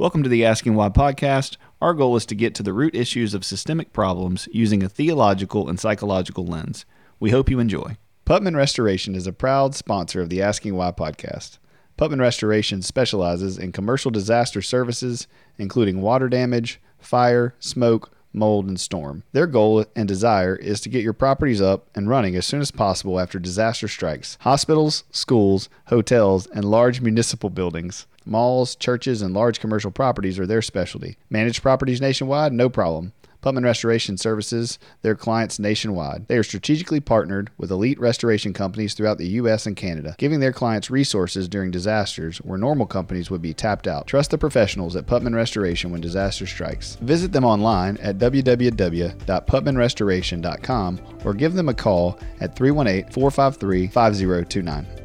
Welcome to the Asking Why podcast. Our goal is to get to the root issues of systemic problems using a theological and psychological lens. We hope you enjoy. Putman Restoration is a proud sponsor of the Asking Why podcast. Putman Restoration specializes in commercial disaster services, including water damage, fire, smoke, mold, and storm. Their goal and desire is to get your properties up and running as soon as possible after disaster strikes. Hospitals, schools, hotels, and large municipal buildings. Malls, churches, and large commercial properties are their specialty. Managed properties nationwide? No problem. Putman Restoration services their clients nationwide. They are strategically partnered with elite restoration companies throughout the U.S. and Canada, giving their clients resources during disasters where normal companies would be tapped out. Trust the professionals at Putman Restoration when disaster strikes. Visit them online at www.putmanrestoration.com or give them a call at 318 453 5029.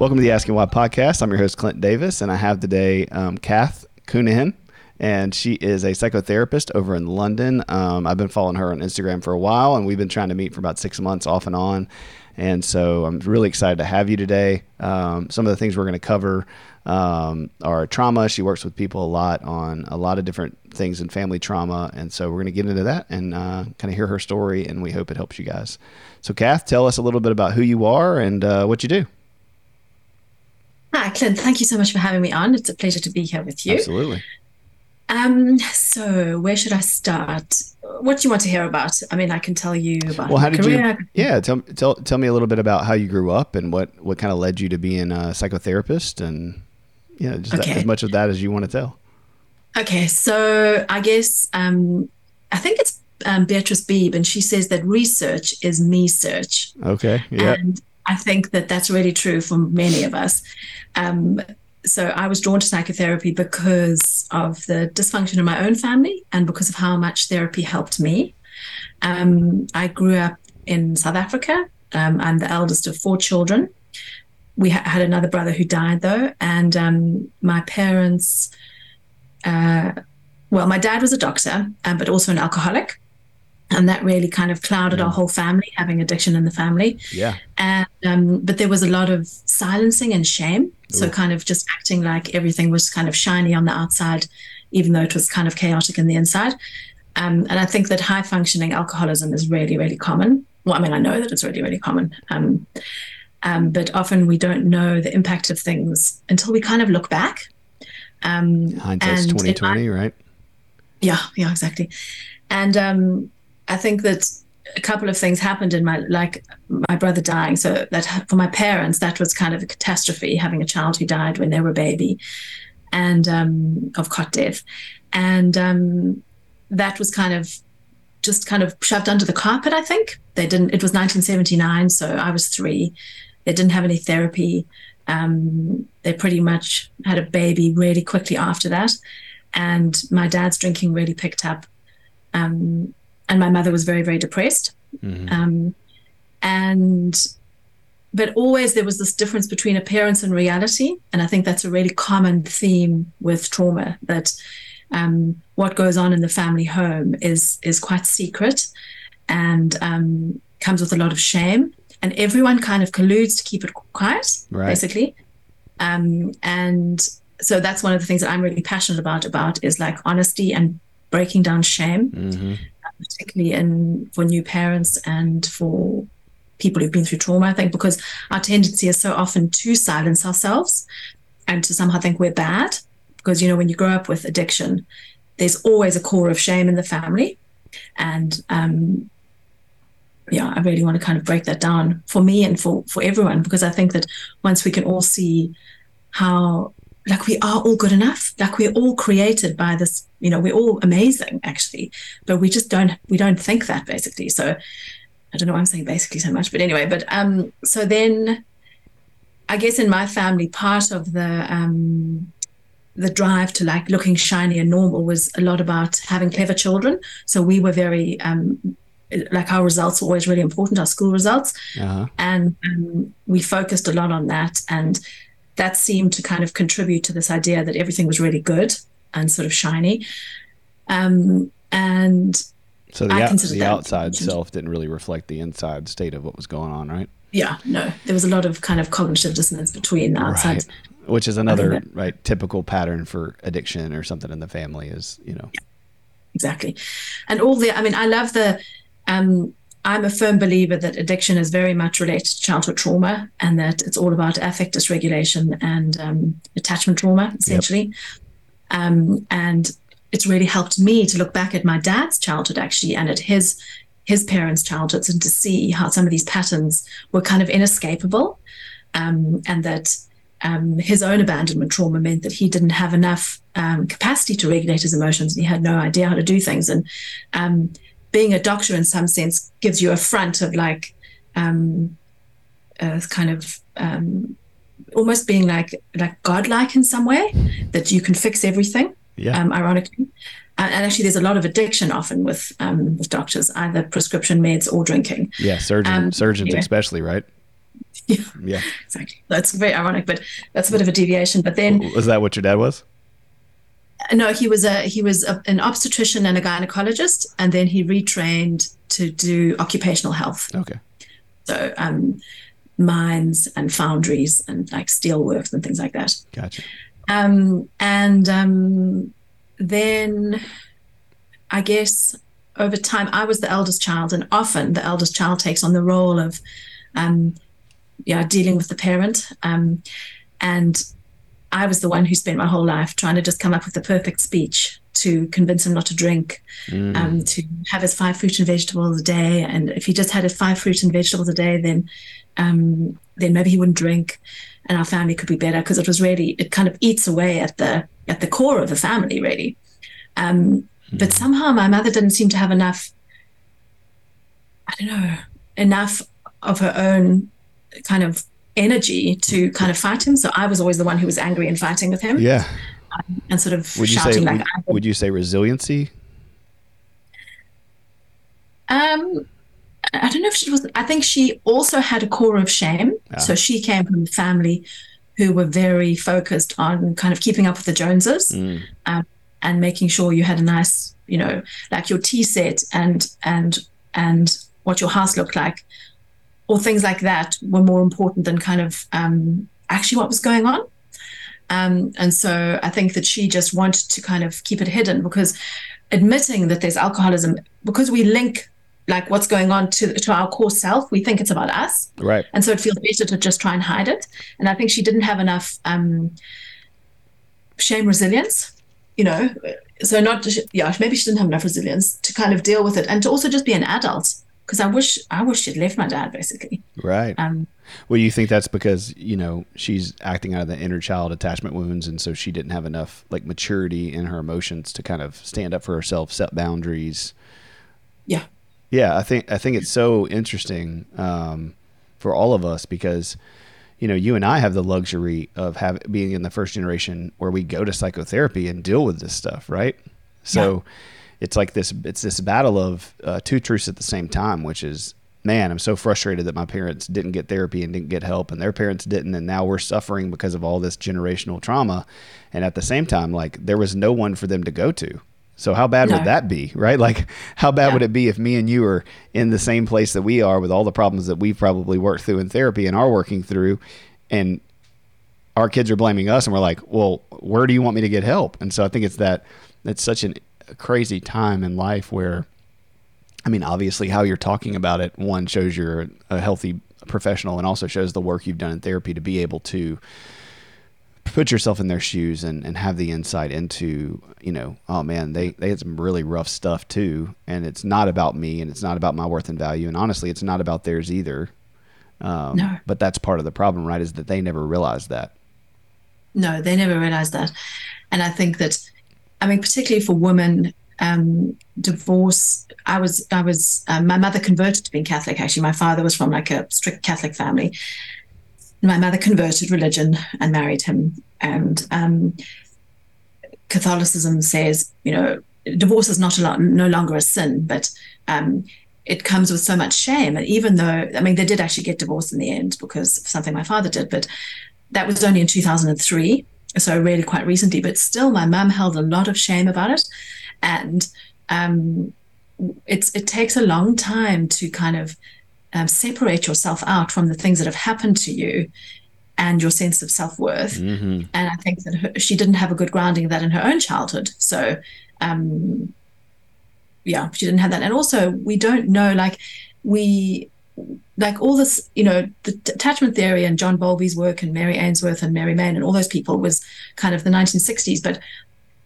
Welcome to the Asking Why podcast. I'm your host, Clint Davis, and I have today um, Cath Counihan and she is a psychotherapist over in London. Um, I've been following her on Instagram for a while, and we've been trying to meet for about six months off and on. And so I'm really excited to have you today. Um, some of the things we're going to cover um, are trauma. She works with people a lot on a lot of different things in family trauma. And so we're going to get into that and uh, kind of hear her story, and we hope it helps you guys. So, Cath, tell us a little bit about who you are and uh, what you do. Hi, Clint. Thank you so much for having me on. It's a pleasure to be here with you. Absolutely. Um, so where should I start? What do you want to hear about? I mean, I can tell you about well, how did career. you? Yeah, tell tell tell me a little bit about how you grew up and what what kind of led you to being a psychotherapist and yeah, just okay. that, as much of that as you want to tell. Okay, so I guess um, I think it's um, Beatrice Beebe, and she says that research is me search. Okay, yeah. And I think that that's really true for many of us. Um, so I was drawn to psychotherapy because of the dysfunction in my own family and because of how much therapy helped me. Um, I grew up in South Africa. Um, I'm the eldest of four children. We ha- had another brother who died though, and um, my parents. Uh, well, my dad was a doctor, um, but also an alcoholic and that really kind of clouded our whole family having addiction in the family. Yeah. And um, but there was a lot of silencing and shame. Ooh. so kind of just acting like everything was kind of shiny on the outside even though it was kind of chaotic in the inside. Um, and i think that high functioning alcoholism is really really common. Well i mean i know that it's really really common. Um, um but often we don't know the impact of things until we kind of look back. Um, hindsight's 2020 right? Yeah yeah exactly. And um, I think that a couple of things happened in my like my brother dying. So that for my parents, that was kind of a catastrophe having a child who died when they were a baby, and um, of cot death, and um, that was kind of just kind of shoved under the carpet. I think they didn't. It was 1979, so I was three. They didn't have any therapy. Um, they pretty much had a baby really quickly after that, and my dad's drinking really picked up. Um, and my mother was very very depressed. Mm-hmm. um, and but always there was this difference between appearance and reality. And i think that's a really common theme with trauma that um, what goes on in the family home is is quite secret and um, comes with a lot of shame. And everyone kind of colludes to keep it quiet right. basically. Um, and so that's one of the things that i'm really passionate about about is like honesty and breaking down shame. Mm-hmm particularly in for new parents and for people who've been through trauma, I think, because our tendency is so often to silence ourselves and to somehow think we're bad. Because, you know, when you grow up with addiction, there's always a core of shame in the family. And um, yeah, I really want to kind of break that down for me and for, for everyone, because I think that once we can all see how like we are all good enough. Like we're all created by this you know we're all amazing actually. But we just don't we don't think that basically. So i don't know why i'm saying basically so much but anyway but um so then i guess in my family part of the um the drive to like looking shiny and normal was a lot about having clever children. So we were very um like our results were always really important our school results. Uh-huh. and um, we focused a lot on that. And that seemed to kind of contribute to this idea that everything was really good and sort of shiny. Um, and so the, out, the outside self didn't really reflect the inside state of what was going on, right? Yeah, no. There was a lot of kind of cognitive dissonance between the outside. which is another right typical pattern for addiction or something in the family is you know exactly and all the i mean i love the um i'm a firm believer that addiction is very much related to childhood trauma and that it's all about affect dysregulation and um, attachment trauma essentially yep. um, and it's really helped me to look back at my dad's childhood actually and at his his parents' childhoods and to see how some of these patterns were kind of inescapable um, and that um, his own abandonment trauma meant that he didn't have enough um, capacity to regulate his emotions. And he had no idea how to do things. And um, being a doctor, in some sense, gives you a front of like, um, uh, kind of um, almost being like like godlike in some way, that you can fix everything. Yeah. Um, ironically, and actually, there's a lot of addiction often with with doctors, either prescription meds or drinking. Yeah, surgeon, surgeons especially, right? Yeah. Yeah. Exactly. That's very ironic, but that's a bit of a deviation. But then was that what your dad was? No, he was a he was a, an obstetrician and a gynecologist, and then he retrained to do occupational health. Okay. So um, mines and foundries and like steel works and things like that. Gotcha. Um, and um, then I guess over time, I was the eldest child, and often the eldest child takes on the role of um, yeah, dealing with the parent. Um, and I was the one who spent my whole life trying to just come up with the perfect speech to convince him not to drink, mm. um, to have his five fruit and vegetables a day. And if he just had his five fruit and vegetables a day, then um, then maybe he wouldn't drink, and our family could be better because it was really it kind of eats away at the at the core of the family really. Um, mm. But somehow my mother didn't seem to have enough. I don't know enough of her own kind of energy to kind of fight him. So I was always the one who was angry and fighting with him. Yeah. Um, and sort of would you shouting say, like. Would, would, you say resiliency? Um, I don't know if she was. I think she also had a core of shame. Ah. So she came from a family who were very focused on kind of keeping up with the Joneses mm. um, and making sure you had a nice, you know, like your tea set and and and what your house looked like or things like that were more important than kind of um, actually what was going on. Um, and so I think that she just wanted to kind of keep it hidden because admitting that there's alcoholism, because we link like what's going on to, to our core self, we think it's about us. Right. And so it feels better to just try and hide it. And I think she didn't have enough um, shame resilience, you know. So not, yeah, maybe she didn't have enough resilience to kind of deal with it and to also just be an adult because I wish I wish she'd left my dad basically. Right. Um, well, you think that's because you know she's acting out of the inner child attachment wounds, and so she didn't have enough like maturity in her emotions to kind of stand up for herself, set boundaries. Yeah. Yeah, I think I think it's so interesting um, for all of us because you know you and I have the luxury of having being in the first generation where we go to psychotherapy and deal with this stuff, right? So. Yeah it's like this it's this battle of uh, two truths at the same time, which is man, I'm so frustrated that my parents didn't get therapy and didn't get help, and their parents didn't, and now we're suffering because of all this generational trauma. And at the same time, like there was no one for them to go to. So how bad no. would that be, right? Like how bad yeah. would it be if me and you are in the same place that we are with all the problems that we've probably worked through in therapy and are working through, and our kids are blaming us, and we're like, well, where do you want me to get help? And so I think it's that it's such an a crazy time in life where, I mean, obviously, how you're talking about it, one shows you're a healthy professional and also shows the work you've done in therapy to be able to put yourself in their shoes and, and have the insight into, you know, oh man, they, they had some really rough stuff too. And it's not about me and it's not about my worth and value. And honestly, it's not about theirs either. Um, no. But that's part of the problem, right? Is that they never realized that. No, they never realized that. And I think that I mean, particularly for women, um, divorce. I was, I was, uh, my mother converted to being Catholic. Actually, my father was from like a strict Catholic family. My mother converted religion and married him. And um, Catholicism says, you know, divorce is not a lot, no longer a sin, but um, it comes with so much shame. And even though, I mean, they did actually get divorced in the end because of something my father did, but that was only in 2003 so really quite recently, but still my mum held a lot of shame about it. And um, it's it takes a long time to kind of um, separate yourself out from the things that have happened to you and your sense of self worth. Mm-hmm. And I think that her, she didn't have a good grounding of that in her own childhood. So, um, yeah, she didn't have that. And also, we don't know, like, we, like all this, you know, the attachment theory and John Bowlby's work and Mary Ainsworth and Mary Main and all those people was kind of the 1960s. But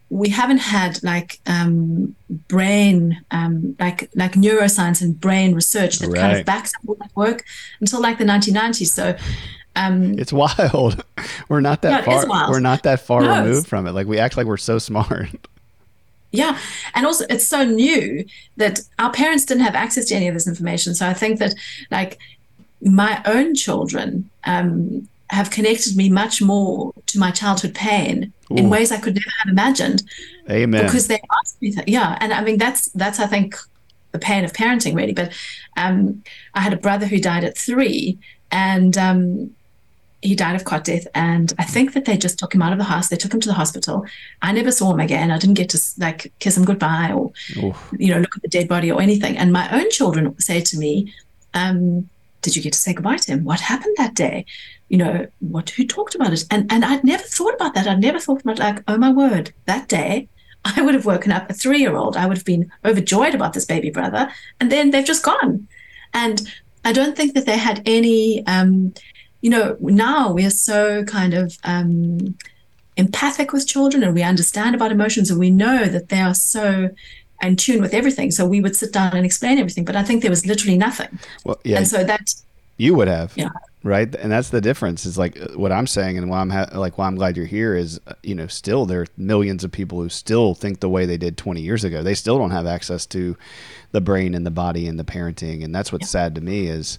we haven't had like um, brain, um, like like neuroscience and brain research that right. kind of backs up all that work until like the 1990s. So um, it's wild. we're not that far. We're not that far no, removed from it. Like we act like we're so smart. Yeah, and also it's so new that our parents didn't have access to any of this information. So I think that like my own children um, have connected me much more to my childhood pain Ooh. in ways I could never have imagined. Amen. Because they asked me that. Yeah, and I mean that's that's I think the pain of parenting really. But um, I had a brother who died at three, and um, he died of cot death and i think that they just took him out of the house. They took him to the hospital. I never saw him again. I didn't get to like kiss him goodbye or Oof. you know look at the dead body or anything. And my own children say to me um, did you get to say goodbye to him? What happened that day? You know what who talked about it? And and i'd never thought about that. I'd never thought about like oh my word that day i would have woken up a three year old i would have been overjoyed about this baby brother and then they've just gone. And I don't think that they had any um, you know, now we are so kind of um, empathic with children and we understand about emotions and we know that they are so in tune with everything. So we would sit down and explain everything, but I think there was literally nothing. Well, yeah. And so that you would have, yeah. Right. And that's the difference is like uh, what I'm saying. And why I'm ha- like, why I'm glad you're here is, uh, you know, still there are millions of people who still think the way they did 20 years ago. They still don't have access to the brain and the body and the parenting. And that's what's yeah. sad to me is,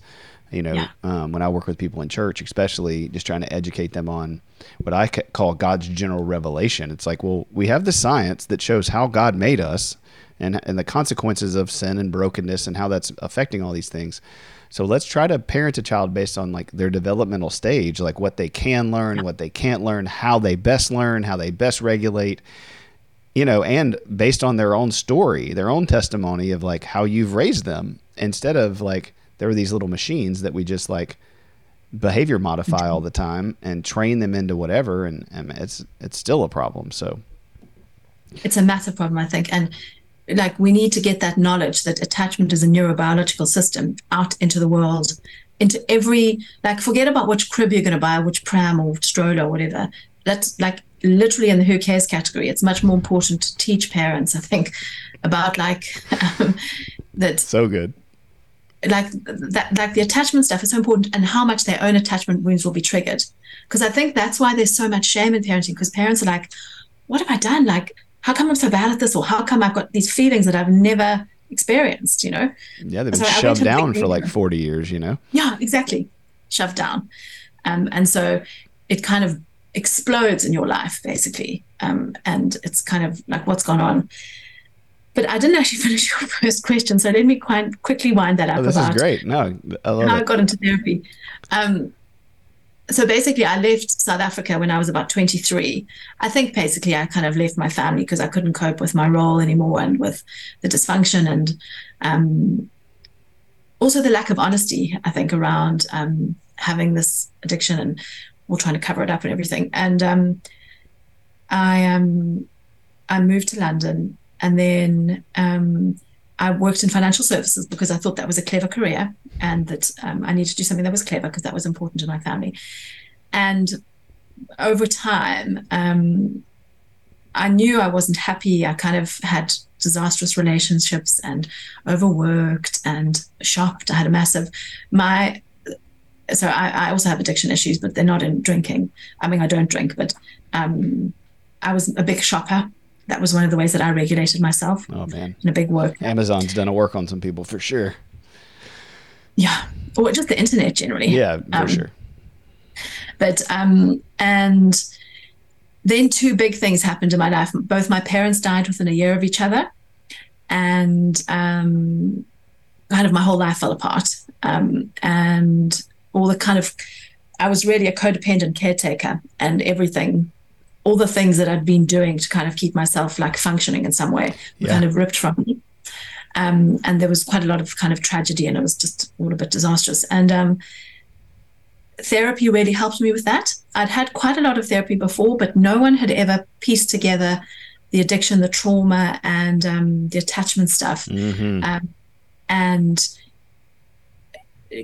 you know, yeah. um, when I work with people in church, especially just trying to educate them on what I call God's general revelation. It's like, well, we have the science that shows how God made us and, and the consequences of sin and brokenness and how that's affecting all these things. So let's try to parent a child based on like their developmental stage, like what they can learn, what they can't learn, how they best learn, how they best regulate, you know, and based on their own story, their own testimony of like how you've raised them instead of like, there were these little machines that we just like behavior modify all the time and train them into whatever and, and it's it's still a problem so. It's a massive problem i think and like we need to get that knowledge that attachment is a neurobiological system out into the world into every like forget about which crib you're going to buy which pram or stroller or whatever. That's like literally in the who cares category it's much more important to teach parents i think about like um, that so good like that like the attachment stuff is so important and how much their own attachment wounds will be triggered. Because i think that's why there's so much shame in parenting because parents are like what have i done? Like how come i'm so bad at this? Or how come i've got these feelings that i've never experienced you know? Yeah they've been so shoved down for like 40 years you know? Yeah exactly. Shoved down. Um, and so it kind of explodes in your life basically. Um, and it's kind of like what's gone on but I didn't actually finish your first question, so let me quite quickly wind that up. Oh, this about, is great. No, I love how. I got into therapy. Um, so basically, I left South Africa when I was about 23. I think basically I kind of left my family because I couldn't cope with my role anymore and with the dysfunction and um, also the lack of honesty, I think, around um, having this addiction and we're trying to cover it up and everything. And um, I um, I moved to London and then um, I worked in financial services because I thought that was a clever career and that um, I needed to do something that was clever because that was important to my family. And over time, um, I knew I wasn't happy. I kind of had disastrous relationships and overworked and shopped. I had a massive my so I, I also have addiction issues, but they're not in drinking. I mean, I don't drink, but um, I was a big shopper that was one of the ways that I regulated myself. Oh man, in a big work. Amazon's done a work on some people for sure. Yeah, or just the internet generally. Yeah, for um, sure. But um, and then two big things happened in my life. Both my parents died within a year of each other, and um, kind of my whole life fell apart. Um, and all the kind of, I was really a codependent caretaker, and everything all the things that I'd been doing to kind of keep myself like functioning in some way yeah. kind of ripped from me. Um, and there was quite a lot of kind of tragedy and it was just all a bit disastrous. And um, therapy really helped me with that. I'd had quite a lot of therapy before, but no one had ever pieced together the addiction, the trauma, and um, the attachment stuff. Mm-hmm. Um, and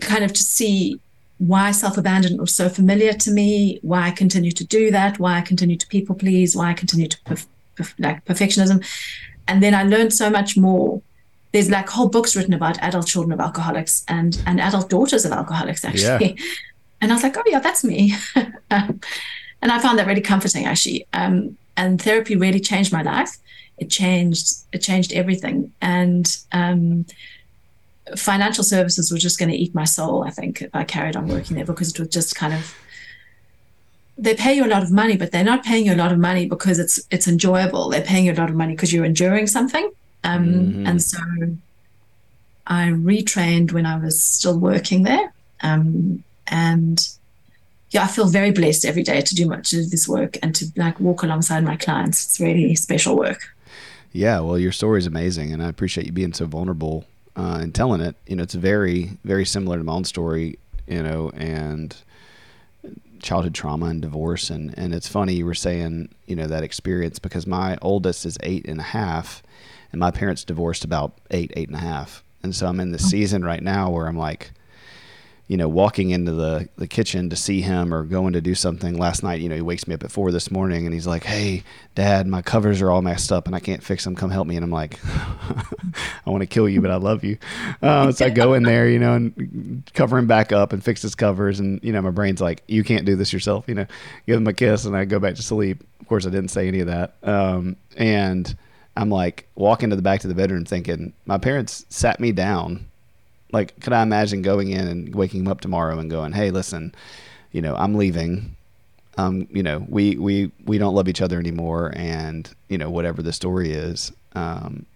kind of to see why self abandonment was so familiar to me, why I continue to do that, why I continue to people please, why I continue to perf- perf- like perfectionism. And then I learned so much more. There's like whole books written about adult children of alcoholics and, and adult daughters of alcoholics, actually. Yeah. And I was like, oh, yeah, that's me. and I found that really comforting, actually. Um, and therapy really changed my life. It changed, it changed everything. And, um, financial services were just going to eat my soul, I think, if I carried on working there because it was just kind of they pay you a lot of money, but they're not paying you a lot of money because it's it's enjoyable. They're paying you a lot of money because you're enduring something. Um, mm-hmm. And so I retrained when I was still working there. Um, and yeah, I feel very blessed every day to do much of this work and to like walk alongside my clients. It's really special work. Yeah, well, your story is amazing, and I appreciate you being so vulnerable uh, and telling it. You know, it's very, very similar to my own story. You know, and childhood trauma and divorce, and and it's funny you were saying you know that experience because my oldest is eight and a half, and my parents divorced about eight, eight and a half, and so I'm in this oh. season right now where I'm like you know, walking into the, the kitchen to see him or going to do something. Last night, you know, he wakes me up at four this morning and he's like, Hey, dad, my covers are all messed up and I can't fix them. Come help me. And I'm like, I want to kill you, but I love you. Uh, so I go in there, you know, and cover him back up and fix his covers. And, you know, my brain's like, You can't do this yourself, you know, give him a kiss and I go back to sleep. Of course, I didn't say any of that. Um, and I'm like walking to the back to the bedroom thinking, My parents sat me down like, could I imagine going in and waking him up tomorrow and going, "Hey, listen, you know, I'm leaving. Um, you know, we we we don't love each other anymore, and you know, whatever the story is, um,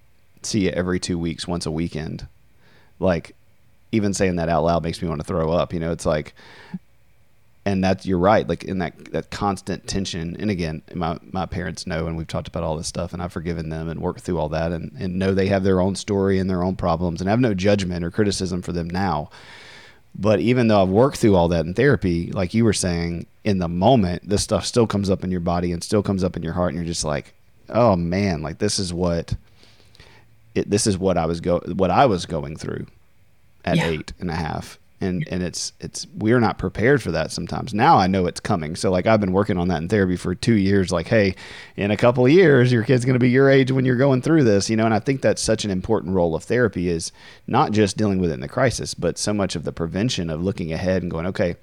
see you every two weeks, once a weekend." Like, even saying that out loud makes me want to throw up. You know, it's like and that's you're right like in that that constant tension and again my my parents know and we've talked about all this stuff and I've forgiven them and worked through all that and and know they have their own story and their own problems and I have no judgment or criticism for them now but even though I've worked through all that in therapy like you were saying in the moment this stuff still comes up in your body and still comes up in your heart and you're just like oh man like this is what it, this is what I was go what I was going through at yeah. eight and a half and and it's it's we're not prepared for that sometimes. Now i know it's coming. So like i've been working on that in therapy for two years like hey in a couple of years your kid's going to be your age when you're going through this you know and i think that's such an important role of therapy is not just dealing with it in the crisis but so much of the prevention of looking ahead and going okay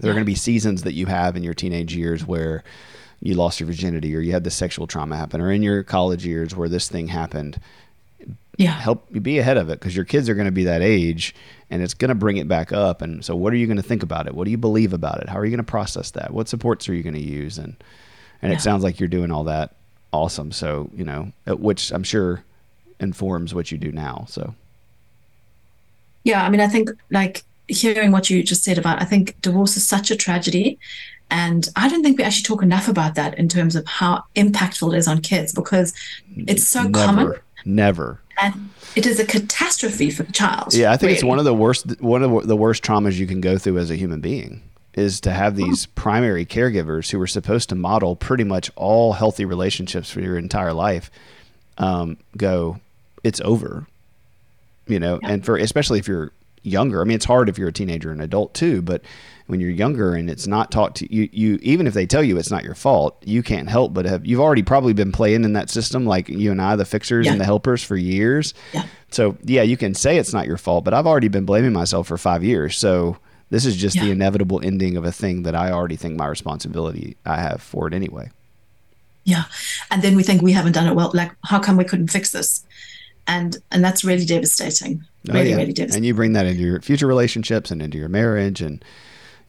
there are going to be seasons that you have in your teenage years where you lost your virginity or you had the sexual trauma happen or in your college years where this thing happened yeah help you be ahead of it because your kids are going to be that age and it's going to bring it back up and so what are you going to think about it what do you believe about it how are you going to process that what supports are you going to use and and yeah. it sounds like you're doing all that awesome so you know uh, which i'm sure informs what you do now so yeah i mean i think like hearing what you just said about i think divorce is such a tragedy and I don't think we actually talk enough about that in terms of how impactful it is on kids because it's so Never. common. Never. And it is a catastrophe for the child. Yeah, I think really. it's one of the worst one of the worst traumas you can go through as a human being is to have these oh. primary caregivers who are supposed to model pretty much all healthy relationships for your entire life um, go it's over you know yeah. and for especially if you're younger i mean it's hard if you're a teenager and adult too but when you're younger and it's not taught to you, you even if they tell you it's not your fault, you can't help but have you've already probably been playing in that system like you and I, the fixers yeah. and the helpers for years. Yeah. So yeah, you can say it's not your fault, but I've already been blaming myself for five years. So this is just yeah. the inevitable ending of a thing that I already think my responsibility I have for it anyway. Yeah. And then we think we haven't done it well. Like, how come we couldn't fix this? And and that's really devastating. Oh, really, oh, yeah. really devastating. And you bring that into your future relationships and into your marriage and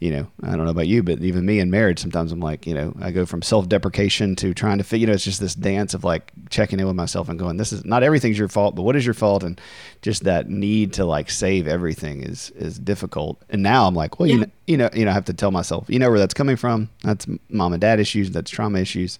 you know, I don't know about you, but even me in marriage, sometimes I'm like, you know, I go from self deprecation to trying to fit, you know, it's just this dance of like checking in with myself and going, this is not everything's your fault, but what is your fault? And just that need to like save everything is, is difficult. And now I'm like, well, yeah. you know, you know, you know, I have to tell myself, you know, where that's coming from. That's mom and dad issues. That's trauma issues.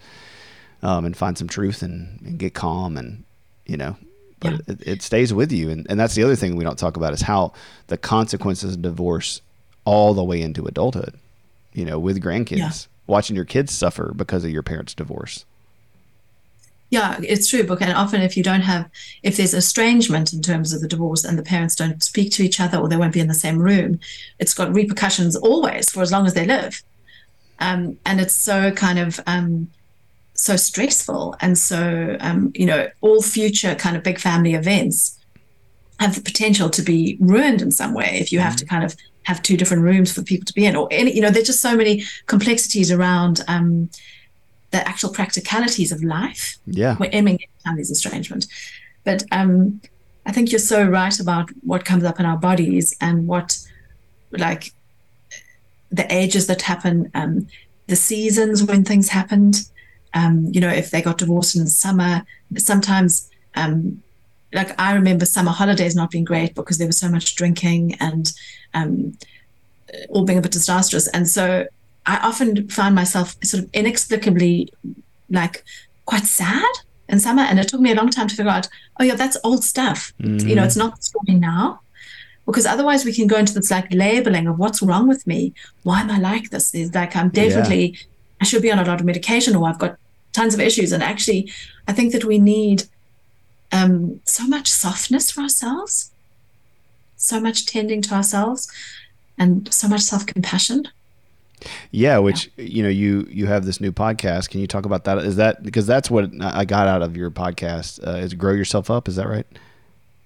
Um, and find some truth and, and get calm and, you know, but yeah. it, it stays with you. And, and that's the other thing we don't talk about is how the consequences of divorce all the way into adulthood, you know, with grandkids, yeah. watching your kids suffer because of your parents' divorce. Yeah, it's true, Book. And often, if you don't have, if there's estrangement in terms of the divorce and the parents don't speak to each other or they won't be in the same room, it's got repercussions always for as long as they live. Um, and it's so kind of um, so stressful. And so, um, you know, all future kind of big family events have the potential to be ruined in some way if you have mm-hmm. to kind of have two different rooms for people to be in or any, you know, there's just so many complexities around um, the actual practicalities of life. Yeah. We're aiming at families estrangement. But um, I think you're so right about what comes up in our bodies and what, like, the ages that happen, um, the seasons when things happened. Um, you know, if they got divorced in the summer, sometimes, um, like I remember summer holidays not being great because there was so much drinking and um, all being a bit disastrous. And so I often find myself sort of inexplicably like quite sad in summer. And it took me a long time to figure out, oh yeah, that's old stuff. Mm-hmm. You know, it's not the story now. Because otherwise we can go into this like labeling of what's wrong with me. Why am I like this? It's like I'm definitely yeah. I should be on a lot of medication or I've got tons of issues. And actually I think that we need um, so much softness for ourselves, so much tending to ourselves, and so much self compassion. Yeah, which yeah. you know you you have this new podcast. Can you talk about that? Is that because that's what I got out of your podcast? Uh, is grow yourself up? Is that right?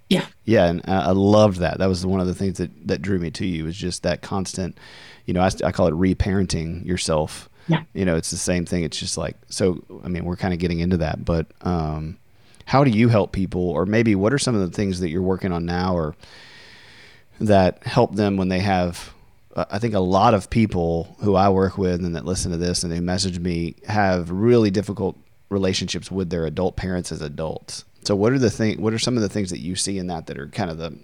Yeah. Yeah, and I loved that. That was one of the things that that drew me to you was just that constant. You know, I, I call it reparenting yourself. Yeah. You know, it's the same thing. It's just like so. I mean, we're kind of getting into that, but um, how do you help people, or maybe what are some of the things that you're working on now, or that help them when they have uh, I think a lot of people who I work with and that listen to this and who message me have really difficult relationships with their adult parents as adults. So what are the thing what are some of the things that you see in that that are kind of the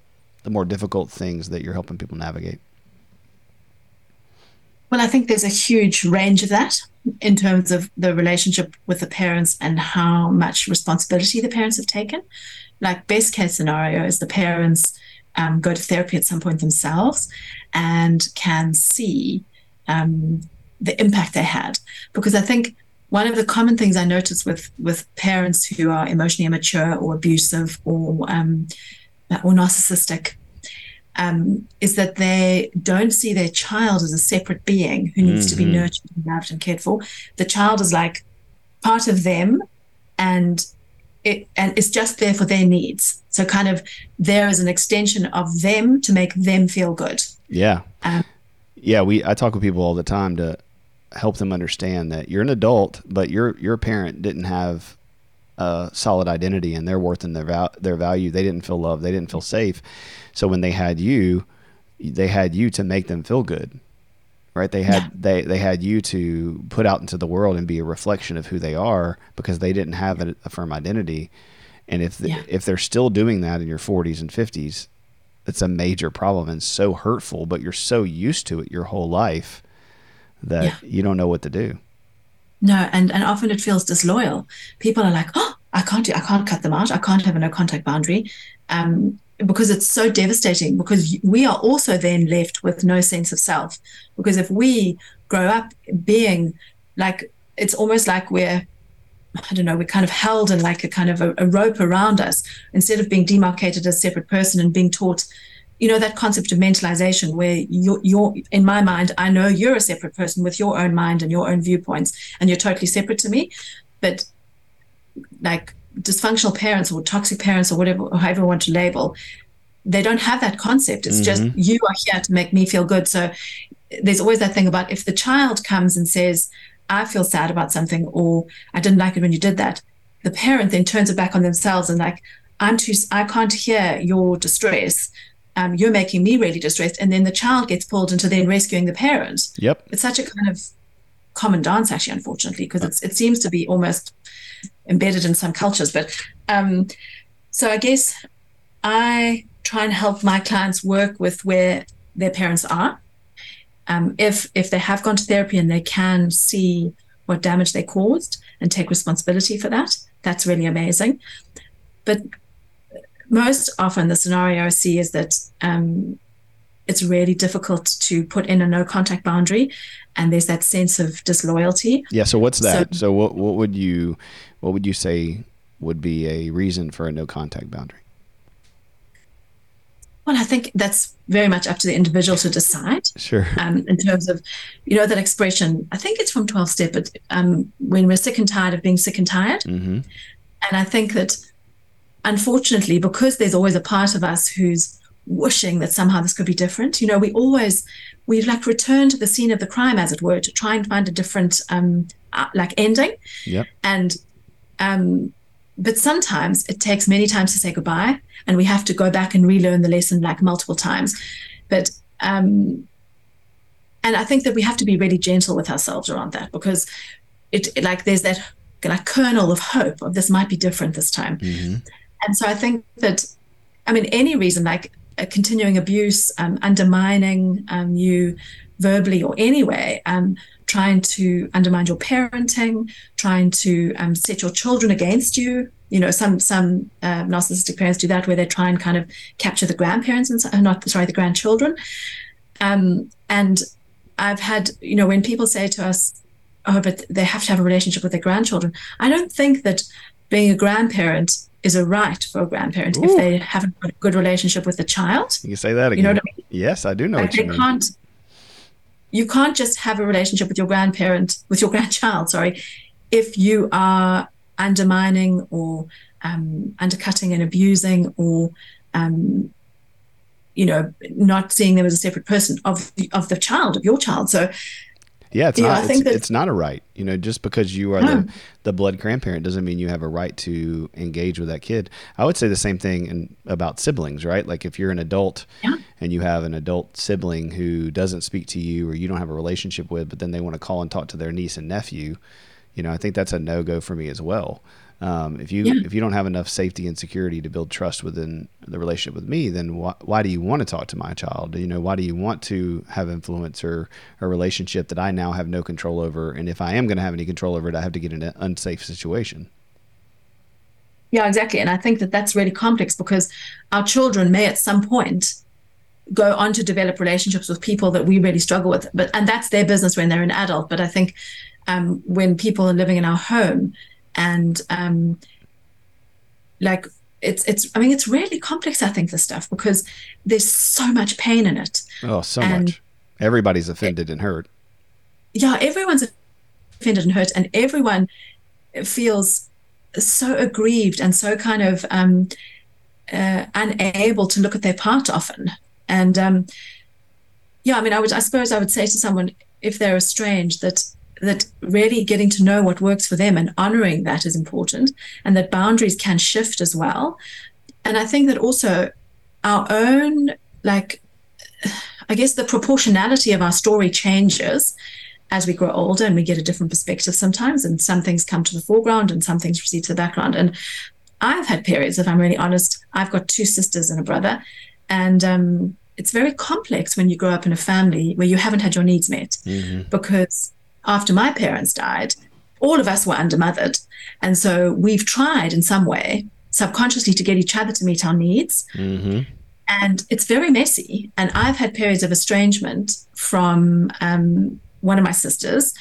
the more difficult things that you're helping people navigate? Well, I think there's a huge range of that in terms of the relationship with the parents and how much responsibility the parents have taken. Like best case scenario is the parents um, go to therapy at some point themselves and can see um, the impact they had. Because I think one of the common things I notice with with parents who are emotionally immature or abusive or um, or narcissistic um, is that they don't see their child as a separate being who needs mm-hmm. to be mm-hmm. nurtured and loved and cared for. The child is like part of them, and it and it's just there for their needs. So kind of there is an extension of them to make them feel good. Yeah. Um, yeah, we I talk with people all the time to help them understand that you're an adult, but your your parent didn't have a solid identity and their worth and their val- their value. They didn't feel loved. They didn't feel safe. So when they had you, they had you to make them feel good. Right? They had yeah. they they had you to put out into the world and be a reflection of who they are because they didn't have a, a firm identity. And if the, yeah. if they're still doing that in your 40s and 50s, it's a major problem and so hurtful, but you're so used to it your whole life that yeah. you don't know what to do. No, and and often it feels disloyal. People are like, "Oh, I can't do, I can't cut them out. I can't have a no contact boundary," um, because it's so devastating. Because we are also then left with no sense of self. Because if we grow up being like, it's almost like we're I don't know, we're kind of held in like a kind of a, a, rope around us instead of being demarcated as a separate person and being taught, you know, that concept of mentalization where you're, you're, in my mind, I know you're a separate person with your own mind and your own viewpoints and you're totally separate to me. But like dysfunctional parents or toxic parents or whatever, however you want to label, they don't have that concept. It's mm-hmm. just you are here to make me feel good. So there's always that thing about if the child comes and says, I feel sad about something or I didn't like it when you did that, the parent then turns it back on themselves and like, I'm too, I can't hear your distress. Um, you're making me really distressed. And then the child gets pulled into then rescuing the parent. Yep. It's such a kind of common dance, actually, unfortunately, because it's it seems to be almost embedded in some cultures. But um, so I guess I try and help my clients work with where their parents are um, if if they have gone to therapy and they can see what damage they caused and take responsibility for that, that's really amazing. But most often, the scenario I see is that um, it's really difficult to put in a no contact boundary, and there's that sense of disloyalty. Yeah. So what's that? So, so what what would you what would you say would be a reason for a no contact boundary? Well, I think that's very much up to the individual to decide. Sure. Um, in terms of, you know, that expression, I think it's from 12 step, but um, when we're sick and tired of being sick and tired. Mm-hmm. And I think that unfortunately, because there's always a part of us who's wishing that somehow this could be different, you know, we always, we like return to the scene of the crime, as it were, to try and find a different, um, uh, like ending. Yep. And, um, but sometimes it takes many times to say goodbye and we have to go back and relearn the lesson like multiple times but um and i think that we have to be really gentle with ourselves around that because it, it like there's that like kernel of hope of this might be different this time mm-hmm. And so i think that i mean any reason like continuing abuse um, undermining um, you verbally or anyway um, trying to undermine your parenting, trying to um, set your children against you. You know, some some uh, narcissistic parents do that where they try and kind of capture the grandparents and uh, not sorry the grandchildren. Um, and I've had you know when people say to us, "Oh, but they have to have a relationship with their grandchildren," I don't think that being a grandparent is a right for a grandparent Ooh. if they haven't got a good relationship with the child. You can say that again. You know what I mean? Yes, I do know like what you mean. Can't, you can't just have a relationship with your grandparent, with your grandchild, sorry, if you are undermining or um, undercutting and abusing or um, you know not seeing them as a separate person of the, of the child of your child so yeah, it's not. It's, that, it's, not a right. You know, just because you are no. the the blood grandparent doesn't mean you have a right to engage with that kid. I would say the same thing in, about siblings, right? Like if you're an adult yeah. and you have an adult sibling who doesn't speak to you or you don't have a relationship with, but then they want to call and talk to their niece and nephew, you know, I think that's a no go for me as well. Um, if you yeah. if you don't have enough safety and security to build trust within the relationship with me, then wh- why do you want to talk to my child? You know, why do you want to have influence or a relationship that I now have no control over? And if I am going to have any control over it, I have to get in an unsafe situation. Yeah, exactly. And I think that that's really complex because our children may at some point go on to develop relationships with people that we really struggle with. But and that's their business when they're an adult. But I think um, when people are living in our home, and um, like it's it's I mean it's really complex I think this stuff because there's so much pain in it. Oh, so and much. Everybody's offended it, and hurt. Yeah, everyone's offended and hurt, and everyone feels so aggrieved and so kind of um, uh, unable to look at their part often. And um, yeah, I mean, I would I suppose I would say to someone if they're estranged that that really getting to know what works for them and honoring that is important and that boundaries can shift as well. And i think that also our own like i guess the proportionality of our story changes as we grow older and we get a different perspective sometimes and some things come to the foreground and some things recede to the background. And i've had periods if i'm really honest i've got two sisters and a brother and um, it's very complex when you grow up in a family where you haven't had your needs met. Mm-hmm. because after my parents died, all of us were undermothered. And so we've tried in some way subconsciously to get each other to meet our needs. Mm-hmm. And it's very messy. And I've had periods of estrangement from um, one of my sisters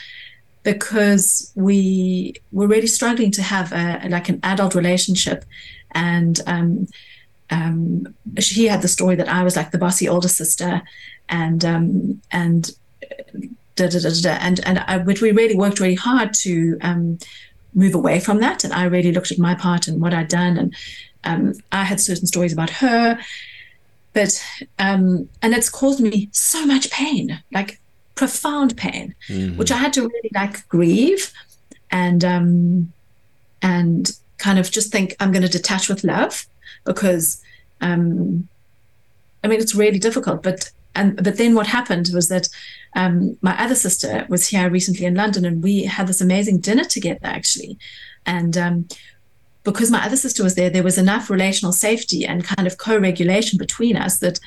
because we were really struggling to have a, like an adult relationship. And um, um, she had the story that I was like the bossy older sister, and um, and da, da, da, da, and and I, which we really worked really hard to um, move away from that. And I really looked at my part and what I'd done, and um, I had certain stories about her, but um, and it's caused me so much pain, like profound pain, mm-hmm. which I had to really like grieve, and um, and kind of just think I'm going to detach with love because um, I mean it's really difficult, but and but then what happened was that um, my other sister was here recently in London, and we had this amazing dinner together actually, and um, because my other sister was there, there was enough relational safety and kind of co-regulation between us that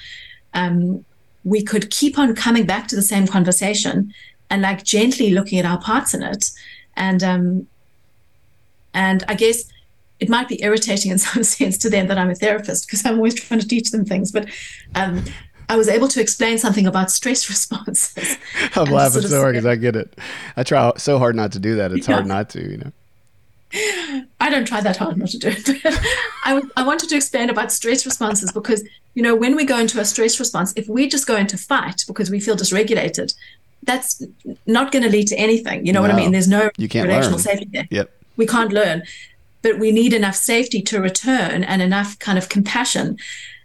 um, we could keep on coming back to the same conversation and like gently looking at our parts in it, and um, and I guess it might be irritating in some sense to them that I'm a therapist because I'm always trying to teach them things, but um, I was able to explain something about stress responses. I'm laughing so hard because I get it. I try so hard not to do that. It's yeah. hard not to, you know. I don't try that hard not to do it. I, I wanted to explain about stress responses because, you know, when we go into a stress response, if we just go into fight because we feel dysregulated, that's not going to lead to anything. You know no, what I mean? There's no you can't relational learn. safety there. Yep. We can't learn, but we need enough safety to return and enough kind of compassion.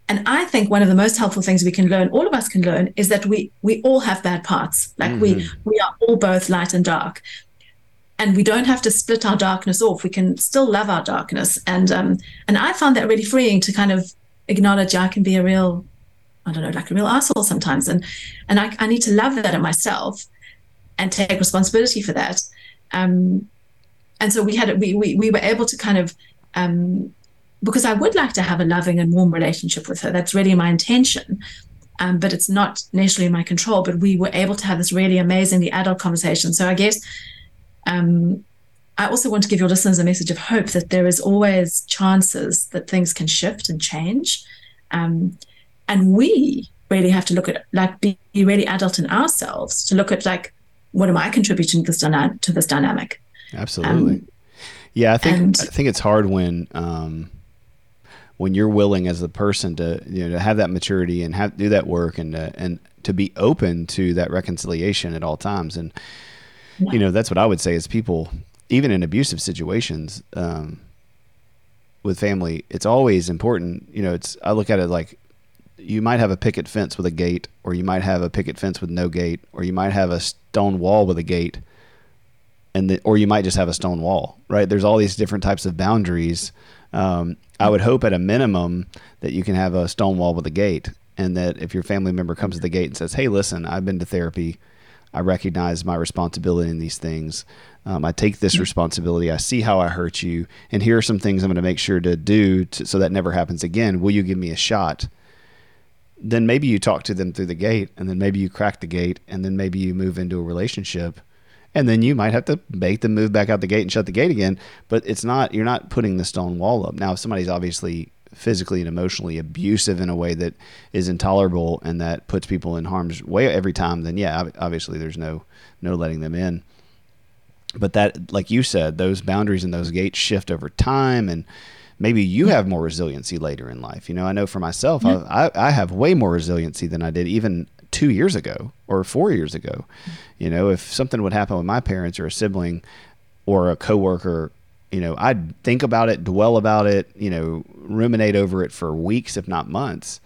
And I think one of the most helpful things we can learn, all of us can learn, is that we we all have bad parts. Like mm-hmm. we we are all both light and dark and we don't have to split our darkness off. We can still love our darkness, and um, and I found that really freeing to kind of acknowledge I can be a real, I don't know, like a real asshole sometimes, and and I, I need to love that in myself, and take responsibility for that. Um, and so we had we we we were able to kind of um, because I would like to have a loving and warm relationship with her. That's really my intention. Um, but it's not necessarily in my control. But we were able to have this really amazingly adult conversation. So I guess um, I also want to give your listeners a message of hope that there is always chances that things can shift and change. Um, and we really have to look at, like, be, be really adult in ourselves to look at, like, what am I contributing to this, dyna- to this dynamic? Absolutely. Um, yeah, I think and, I think it's hard when um, when you're willing as the person to you know to have that maturity and have do that work and uh, and to be open to that reconciliation at all times. And you know that's what i would say is people even in abusive situations um, with family it's always important you know it's i look at it like you might have a picket fence with a gate or you might have a picket fence with no gate or you might have a stone wall with a gate and the, or you might just have a stone wall right? There's all these different types of boundaries um, i would hope at a minimum that you can have a stone wall with a gate and that if your family member comes to the gate and says hey listen i've been to therapy I recognize my responsibility in these things. Um, I take this responsibility. I see how I hurt you, and here are some things I'm going to make sure to do to, so that never happens again. Will you give me a shot? Then maybe you talk to them through the gate, and then maybe you crack the gate, and then maybe you move into a relationship, and then you might have to make them move back out the gate and shut the gate again. But it's not you're not putting the stone wall up. Now, if somebody's obviously physically and emotionally abusive in a way that is intolerable and that puts people in harm's way every time, then yeah, obviously there's no no letting them in. But that, like you said, those boundaries and those gates shift over time, and maybe you have more resiliency later in life. You know, I know for myself, yeah. I, I have way more resiliency than I did even two years ago or four years ago. You know, if something would happen with my parents or a sibling or a coworker you know, I'd think about it, dwell about it, you know, ruminate over it for weeks, if not months.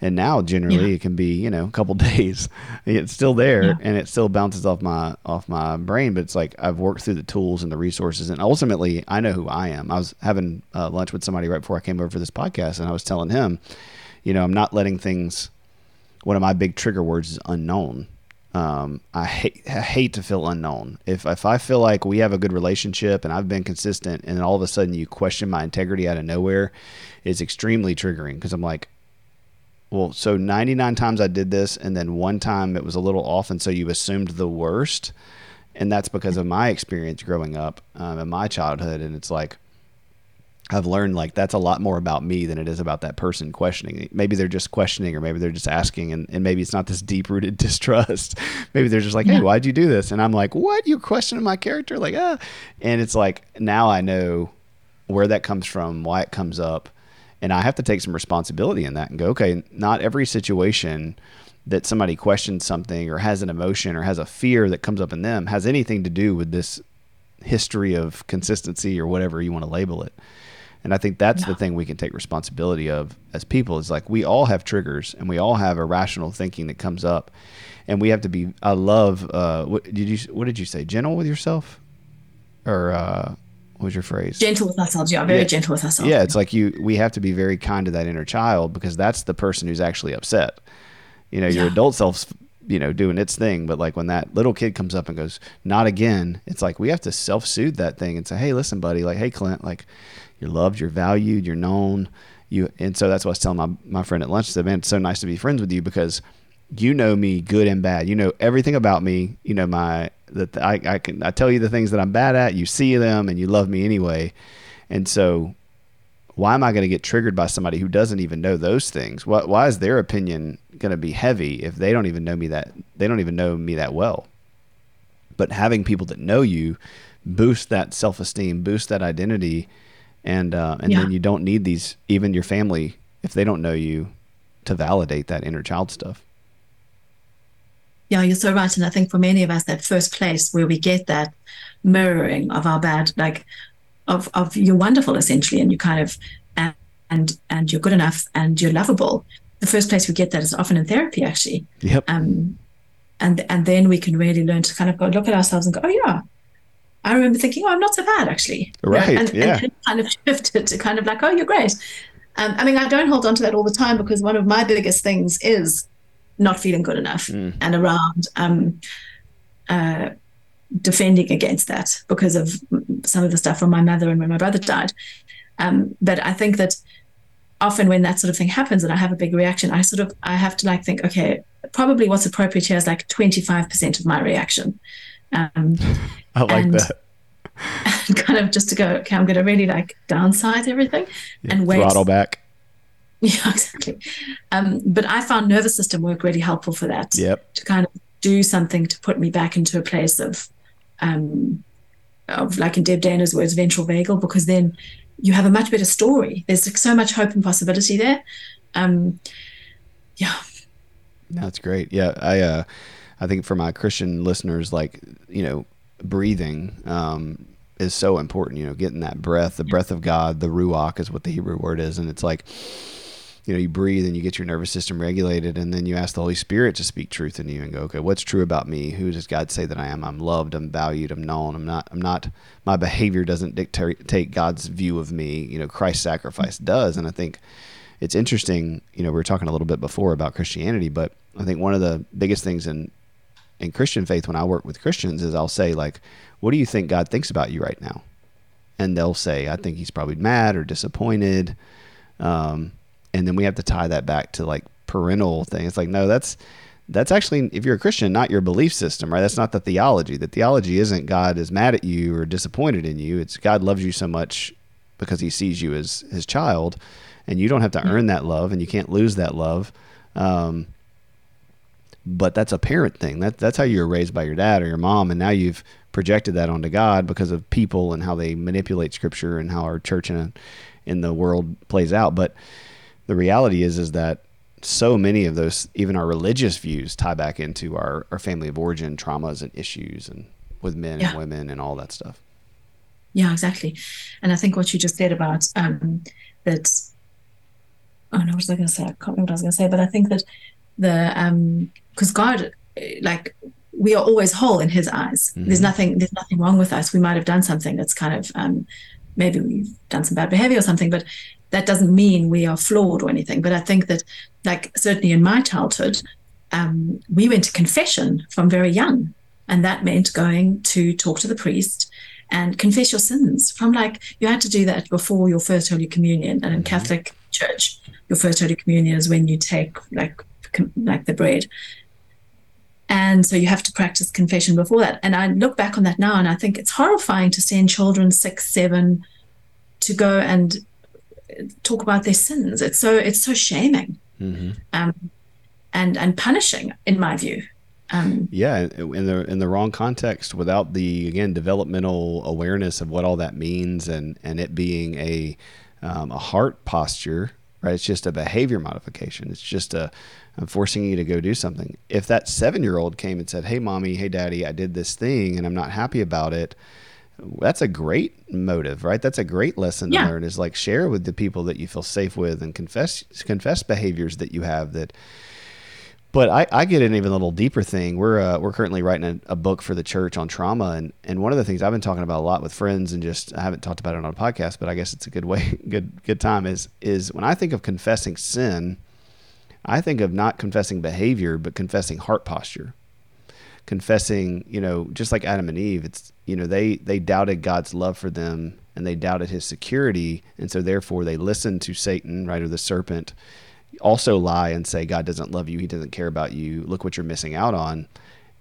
And now generally yeah. it can be, you know, a couple days. It's still there yeah. and it still bounces off my off my brain, but it's like I've worked through the tools and the resources and ultimately I know who I am. I was having uh, lunch with somebody right before I came over for this podcast and I was telling him, you know, I'm not letting things one of my big trigger words is unknown um, I hate I hate to feel unknown. If if I feel like we have a good relationship and I've been consistent, and then all of a sudden you question my integrity out of nowhere, it's extremely triggering because I'm like, well, so 99 times I did this, and then one time it was a little off, and so you assumed the worst, and that's because of my experience growing up um, in my childhood, and it's like I've learned like that's a lot more about me than it is about that person questioning. Maybe they're just questioning, or maybe they're just asking, and, and maybe it's not this deep rooted distrust. maybe they're just like, "Hey, yeah. why'd you do this?" And I'm like, "What? You questioning my character?" Like, ah, and it's like now I know where that comes from, why it comes up, and I have to take some responsibility in that and go, okay, not every situation that somebody questions something or has an emotion or has a fear that comes up in them has anything to do with this history of consistency or whatever you want to label it. And I think that's yeah. the thing we can take responsibility of as people is like we all have triggers and we all have irrational thinking that comes up, and we have to be. I love. Uh, what did you What did you say? Gentle with yourself, or uh, what was your phrase? Gentle with ourselves. Yeah, very yeah. gentle with ourselves. Yeah, it's like you. We have to be very kind to that inner child because that's the person who's actually upset. You know, your yeah. adult self's you know doing its thing but like when that little kid comes up and goes not again it's like we have to self-soothe that thing and say hey listen buddy like hey clint like you're loved, you're valued, you're known. You and so that's what I was telling my, my friend at lunch. I said, man, it's so nice to be friends with you because you know me good and bad. You know everything about me. You know my that I, I can I tell you the things that I'm bad at. You see them and you love me anyway. And so why am I going to get triggered by somebody who doesn't even know those things? Why, why is their opinion going to be heavy if they don't even know me that they don't even know me that well? But having people that know you boost that self esteem, boost that identity, and uh, and yeah. then you don't need these even your family if they don't know you to validate that inner child stuff. Yeah, you're so right, and I think for many of us, that first place where we get that mirroring of our bad, like of of you're wonderful essentially, and you kind of and and, and you're good enough and you're lovable. The first place we get that is often in therapy, actually. Yep. Um, and and then we can really learn to kind of go look at ourselves and go, oh yeah, I remember thinking, oh, I'm not so bad actually. Right. And, yeah. and kind of shifted to kind of like, oh, you're great. Um, I mean, I don't hold on to that all the time because one of my biggest things is not feeling good enough mm. and around um, uh, defending against that because of some of the stuff from my mother and when my brother died. Um, but I think that often when that sort of thing happens and I have a big reaction, I sort of I have to like think, okay, probably what's appropriate here is like 25% of my reaction. Um, I like and, that. And kind of just to go, okay, I'm going to really like downsize everything yeah, and wait. Throttle back. Yeah, exactly. Um, but I found nervous system work really helpful for that. Yep. To kind of do something to put me back into a place of, um, of like in Deb Dana's words, ventral vagal, because then you have a much better story. There's like so much hope and possibility there. Um, yeah. That's great. Yeah, I uh, I think for my Christian listeners, like you know, breathing um, is so important. You know, getting that breath, the breath of God, the ruach is what the Hebrew word is, and it's like you know you breathe and you get your nervous system regulated and then you ask the holy spirit to speak truth in you and go okay what's true about me? Who does god say that i am? I'm loved i'm valued i'm known i'm not i'm not my behavior doesn't dictate god's view of me. You know christ's sacrifice does. And i think it's interesting you know we were talking a little bit before about christianity but i think one of the biggest things in in christian faith when i work with christians is i'll say like what do you think god thinks about you right now and they'll say i think he's probably mad or disappointed um, and then we have to tie that back to like parental thing. It's like no, that's that's actually if you're a Christian, not your belief system, right? That's not the theology. The theology isn't God is mad at you or disappointed in you. It's God loves you so much because He sees you as His child, and you don't have to earn that love, and you can't lose that love. Um, but that's a parent thing. That that's how you were raised by your dad or your mom, and now you've projected that onto God because of people and how they manipulate Scripture and how our church in a, in the world plays out. But the reality is is that so many of those, even our religious views, tie back into our, our family of origin traumas and issues, and with men yeah. and women and all that stuff. Yeah, exactly. And I think what you just said about um, that. Oh no, what was I going to say? I can't remember what I was going to say, but I think that the because God, like we are always whole in His eyes. Mm-hmm. There's nothing. There's nothing wrong with us. We might have done something that's kind of um, maybe we've done some bad behavior or something, but that doesn't mean we are flawed or anything. But I think that, like, certainly in my childhood, um, we went to confession from very young. And that meant going to talk to the priest and confess your sins from like, you had to do that before your first Holy Communion. And in mm-hmm. Catholic Church, your first Holy Communion is when you take like, like the bread. And so you have to practice confession before that. And I look back on that now and I think it's horrifying to send children six, seven to go and talk about their sins. It's so it's so shaming, mm-hmm. um, and and punishing, in my view. Um, yeah, in the in the wrong context, without the again developmental awareness of what all that means, and and it being a um, a heart posture, right? It's just a behavior modification. It's just a I'm forcing you to go do something. If that seven year old came and said, "Hey, mommy, hey, daddy, I did this thing, and I'm not happy about it," that's a great motive, right? That's a great lesson to learn is like share with the people that you feel safe with and confess confess behaviors that you have that but I, I get an even a little deeper thing. We're uh, we're currently writing a, a, book for the church on trauma, and, and one of the things I've been talking about a lot with friends, and just I haven't talked about it on a podcast, but I guess it's a good way, good good time is is when I think of confessing sin, I think of not confessing behavior, but confessing heart posture confessing, you know, just like Adam and Eve, it's, you know, they, they doubted God's love for them and they doubted his security. And so therefore they listened to Satan, right, or the serpent, also lie and say, God doesn't love you. He doesn't care about you. Look what you're missing out on.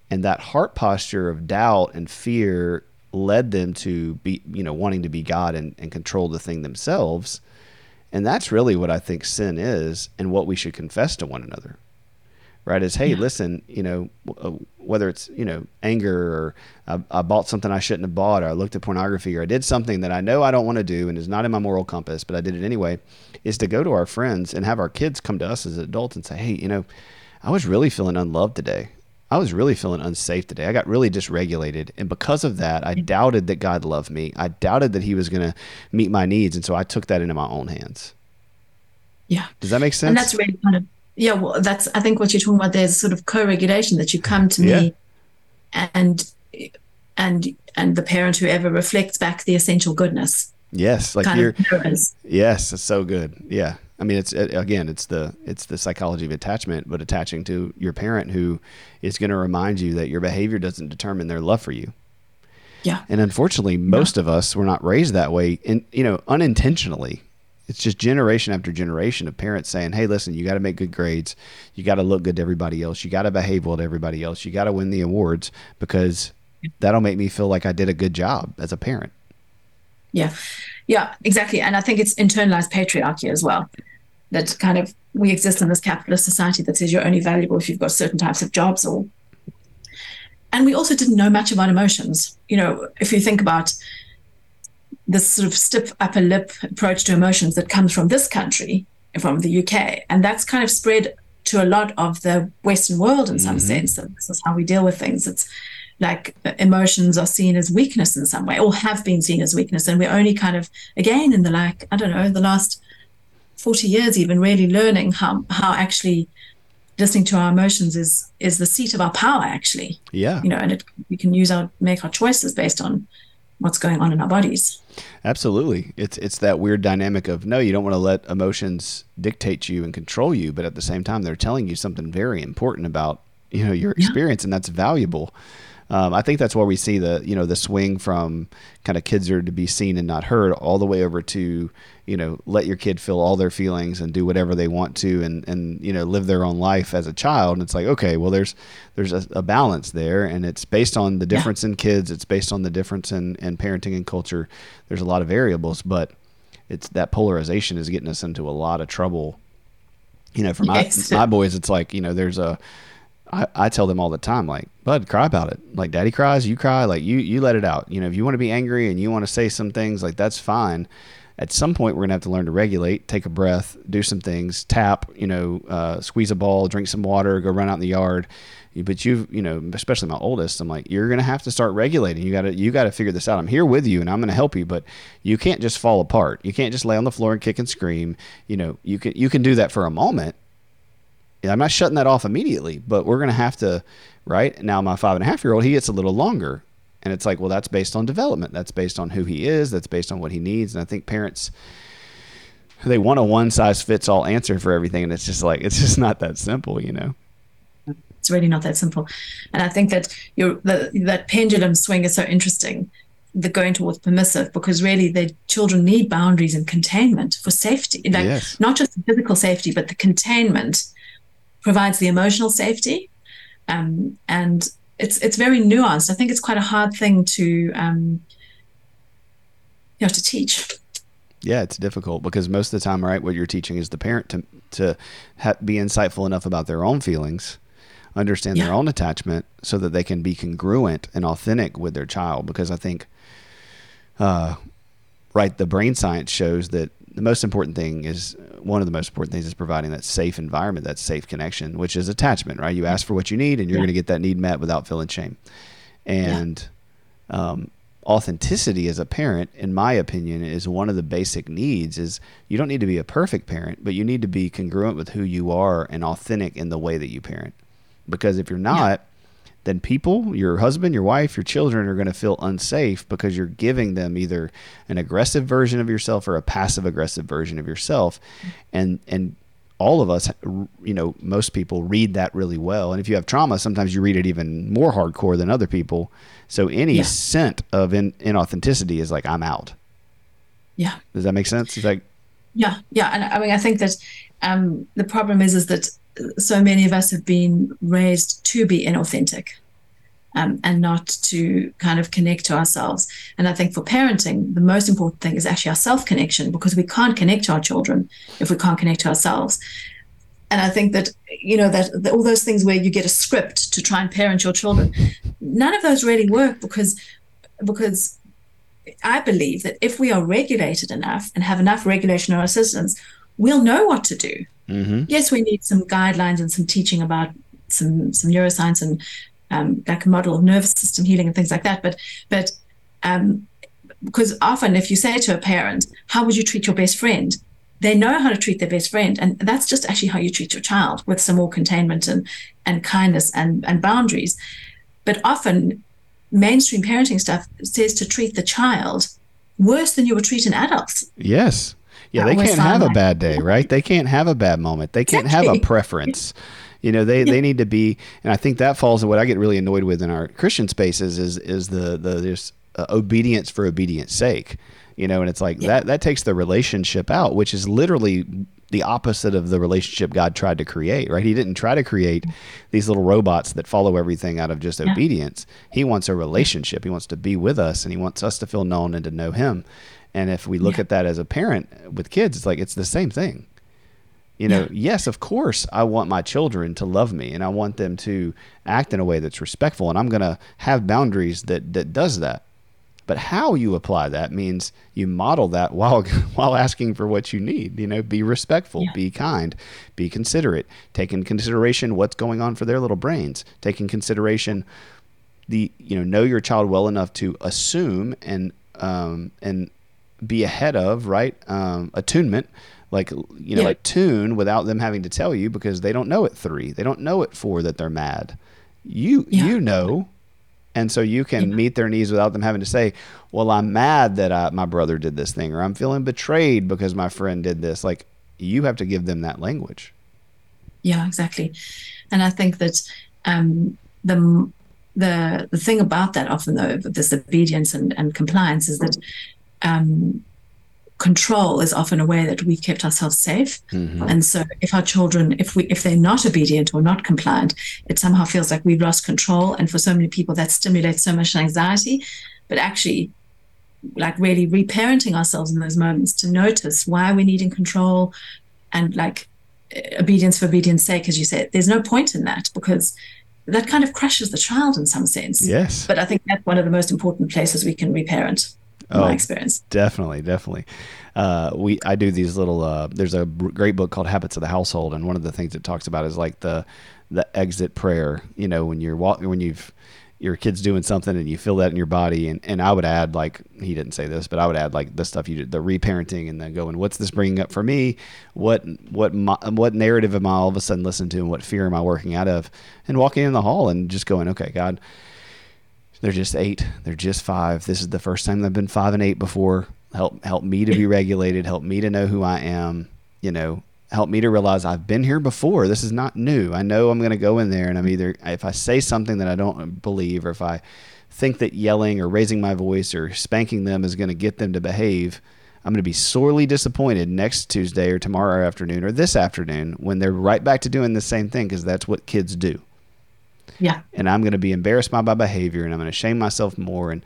And that heart posture of doubt and fear led them to be, you know, wanting to be God and, and control the thing themselves. And that's really what I think sin is and what we should confess to one another. Right? Is, hey, yeah. listen, you know, uh, whether it's, you know, anger or I, I, bought something I shouldn't have bought or I looked at pornography or I did something that I know I don't want to do and is not in my moral compass, but I did it anyway, is to go to our friends and have our kids come to us as adults and say, hey, you know, I was really feeling unloved today. I was really feeling unsafe today. I got really dysregulated. And because of that, I doubted that God loved me. I doubted that He was going to meet my needs. And so I took that into my own hands. Yeah. Does that make sense? And that's really kind of, yeah, well, that's, I think what you're talking about there's sort of co regulation that you come to me yeah. and, and, and the parent whoever reflects back the essential goodness. Yes. Like you're, yes, it's so good. Yeah. I mean, it's again, it's the it's the psychology of attachment, but attaching to your parent who is going to remind you that your behavior doesn't determine their love for you. Yeah. And unfortunately, most yeah. of us were not raised that way, and you know, unintentionally. It's just generation after generation of parents saying, "Hey, listen, you got to make good grades. You got to look good to everybody else. You got to behave well to everybody else. You got to win the awards because that'll make me feel like I did a good job as a parent." Yeah. Yeah, exactly. And I think it's internalized patriarchy as well. That kind of we exist in this capitalist society that says you're only valuable if you've got certain types of jobs or and we also didn't know much about emotions. You know, if you think about this sort of stiff upper lip approach to emotions that comes from this country, from the UK, and that's kind of spread to a lot of the Western world in some mm-hmm. sense. That this is how we deal with things. It's like emotions are seen as weakness in some way or have been seen as weakness and we're only kind of again in the like i don't know the last 40 years even really learning how how actually listening to our emotions is is the seat of our power actually yeah you know and it, we can use our make our choices based on what's going on in our bodies. Absolutely. It's it's that weird dynamic of no you don't want to let emotions dictate you and control you but at the same time they're telling you something very important about you know your experience yeah. and that's valuable um, I think that's where we see the you know the swing from kind of kids are to be seen and not heard all the way over to you know let your kid feel all their feelings and do whatever they want to and and you know live their own life as a child and it's like okay well there's there's a, a balance there and it's based on the difference yeah. in kids it's based on the difference in, in parenting and culture there's a lot of variables but it's that polarization is getting us into a lot of trouble you know for my yes. my boys it's like you know there's a I, I tell them all the time, like, bud, cry about it. Like daddy cries, you cry, like you you let it out. You know, if you want to be angry and you want to say some things, like that's fine. At some point, we're gonna have to learn to regulate, take a breath, do some things, tap, you know, uh, squeeze a ball, drink some water, go run out in the yard. But you, you know, especially my oldest, I'm like, you're gonna have to start regulating. You gotta, you gotta figure this out. I'm here with you, and I'm gonna help you, but you can't just fall apart. You can't just lay on the floor and kick and scream. You know, you can, you can do that for a moment, I'm not shutting that off immediately, but we're going to have to, right? Now, my five and a half year old, he gets a little longer. And it's like, well, that's based on development. That's based on who he is. That's based on what he needs. And I think parents, they want a one size fits all answer for everything. And it's just like, it's just not that simple, you know? It's really not that simple. And I think that you the, that pendulum swing is so interesting the going towards permissive because really the children need boundaries and containment for safety like yes. not just physical safety but the containment provides the emotional safety. Um, and it's it's very nuanced. I think it's quite a hard thing to um, you know to teach. Yeah, it's difficult because most of the time, right, what you're teaching is the parent to to ha- be insightful enough about their own feelings, understand yeah. their own attachment, so that they can be congruent and authentic with their child. Because I think, uh, right, the brain science shows that the most important thing is one of the most important things is providing that safe environment, that safe connection, which is attachment, right? You ask for what you need and you're yeah. going to get that need met without feeling shame. And yeah. um, authenticity as a parent, in my opinion, is one of the basic needs is you don't need to be a perfect parent, but you need to be congruent with who you are and authentic in the way that you parent. Because if you're not, yeah then people, your husband, your wife, your children are going to feel unsafe because you're giving them either an aggressive version of yourself or a passive aggressive version of yourself. And and all of us, you know, most people read that really well. And if you have trauma, sometimes you read it even more hardcore than other people. So any yeah. scent of in, inauthenticity is like I'm out. Yeah. Does that make sense? It's like Yeah, yeah. And I mean I think that um, the problem is is that so many of us have been raised to be inauthentic. um, and not to kind of connect to ourselves. And I think for parenting, the most important thing is actually our self connection because we can't connect to our children if we can't connect to ourselves. And I think that, you know, that, that all those things where you get a script to try and parent your children, none of those really work because because I believe that if we are regulated enough and have enough regulation in our systems, we'll know what to do. Mm-hmm. Yes, we need some guidelines and some teaching about some some neuroscience and um, like a model of nervous system healing and things like that. But but um, because often if you say to a parent, "How would you treat your best friend?" they know how to treat their best friend, and that's just actually how you treat your child with some more containment and and kindness and and boundaries. But often mainstream parenting stuff says to treat the child worse than you would treat an adult. Yes. Yeah, they can't have a bad day, right? They can't have a bad moment. They can't have a preference. You know, they, they need to be, and I think that falls in what I get really annoyed with in our Christian spaces is is the the there's uh, obedience for obedience sake. You know, and it's like yeah. that that takes the relationship out, which is literally the opposite of the relationship God tried to create, right? He didn't try to create these little robots that follow everything out of just yeah. obedience. He wants a relationship. He wants to be with us and he wants us to feel known and to know him. And if we look yeah. at that as a parent with kids, it's like it's the same thing. You know, yeah. yes, of course, I want my children to love me and I want them to act in a way that's respectful and I'm going to have boundaries that that does that. But how you apply that means you model that while while asking for what you need. You know, be respectful, yeah. be kind, be considerate. Take in consideration what's going on for their little brains. Take in consideration the you know know your child well enough to assume and um, and be ahead of right um, attunement like you know yeah. attune without them having to tell you because they don't know at three they don't know at four that they're mad you yeah. you know and so you can yeah. meet their needs without them having to say, "Well, I'm mad that I, my brother did this thing," or "I'm feeling betrayed because my friend did this." Like you have to give them that language. Yeah, exactly. And I think that um, the the the thing about that often though, this obedience and, and compliance is that um, control is often a way that we've kept ourselves safe. Mm-hmm. and so if our children if we if they're not obedient or not compliant it somehow feels like we've lost control. And for so many people that stimulates so much anxiety. But actually like really reparenting ourselves in those moments to notice why we're needing control and like obedience for obedience sake as you said there's no point in that because that kind of crushes the child in some sense. Yes. But i think that's one of the most important places we can reparent oh, my experience. Definitely, definitely. Uh, we I do these little. Uh, there's a great book called Habits of the Household, and one of the things it talks about is like the the exit prayer. You know, when you're walking, when you've your kid's doing something and you feel that in your body and, and I would add like he didn't say this but I would add like the stuff you did the reparenting and then going what's this bringing up for me what what my, what narrative am I all of a sudden listening to and what fear am I working out of and walking in the hall and just going okay God they're just eight. They're just five. This is the first time they've been five and eight before. Help help me to be regulated. Help me to know who I am. You know, help me to realize I've been here before. This is not new. I know I'm going to go in there and I'm either if I say something that I don't believe or if I think that yelling or raising my voice or spanking them is going to get them to behave, I'm going to be sorely disappointed next Tuesday or tomorrow afternoon or this afternoon when they're right back to doing the same thing because that's what kids do. Yeah. And I'm going to be embarrassed by my behavior and I'm going to shame myself more. And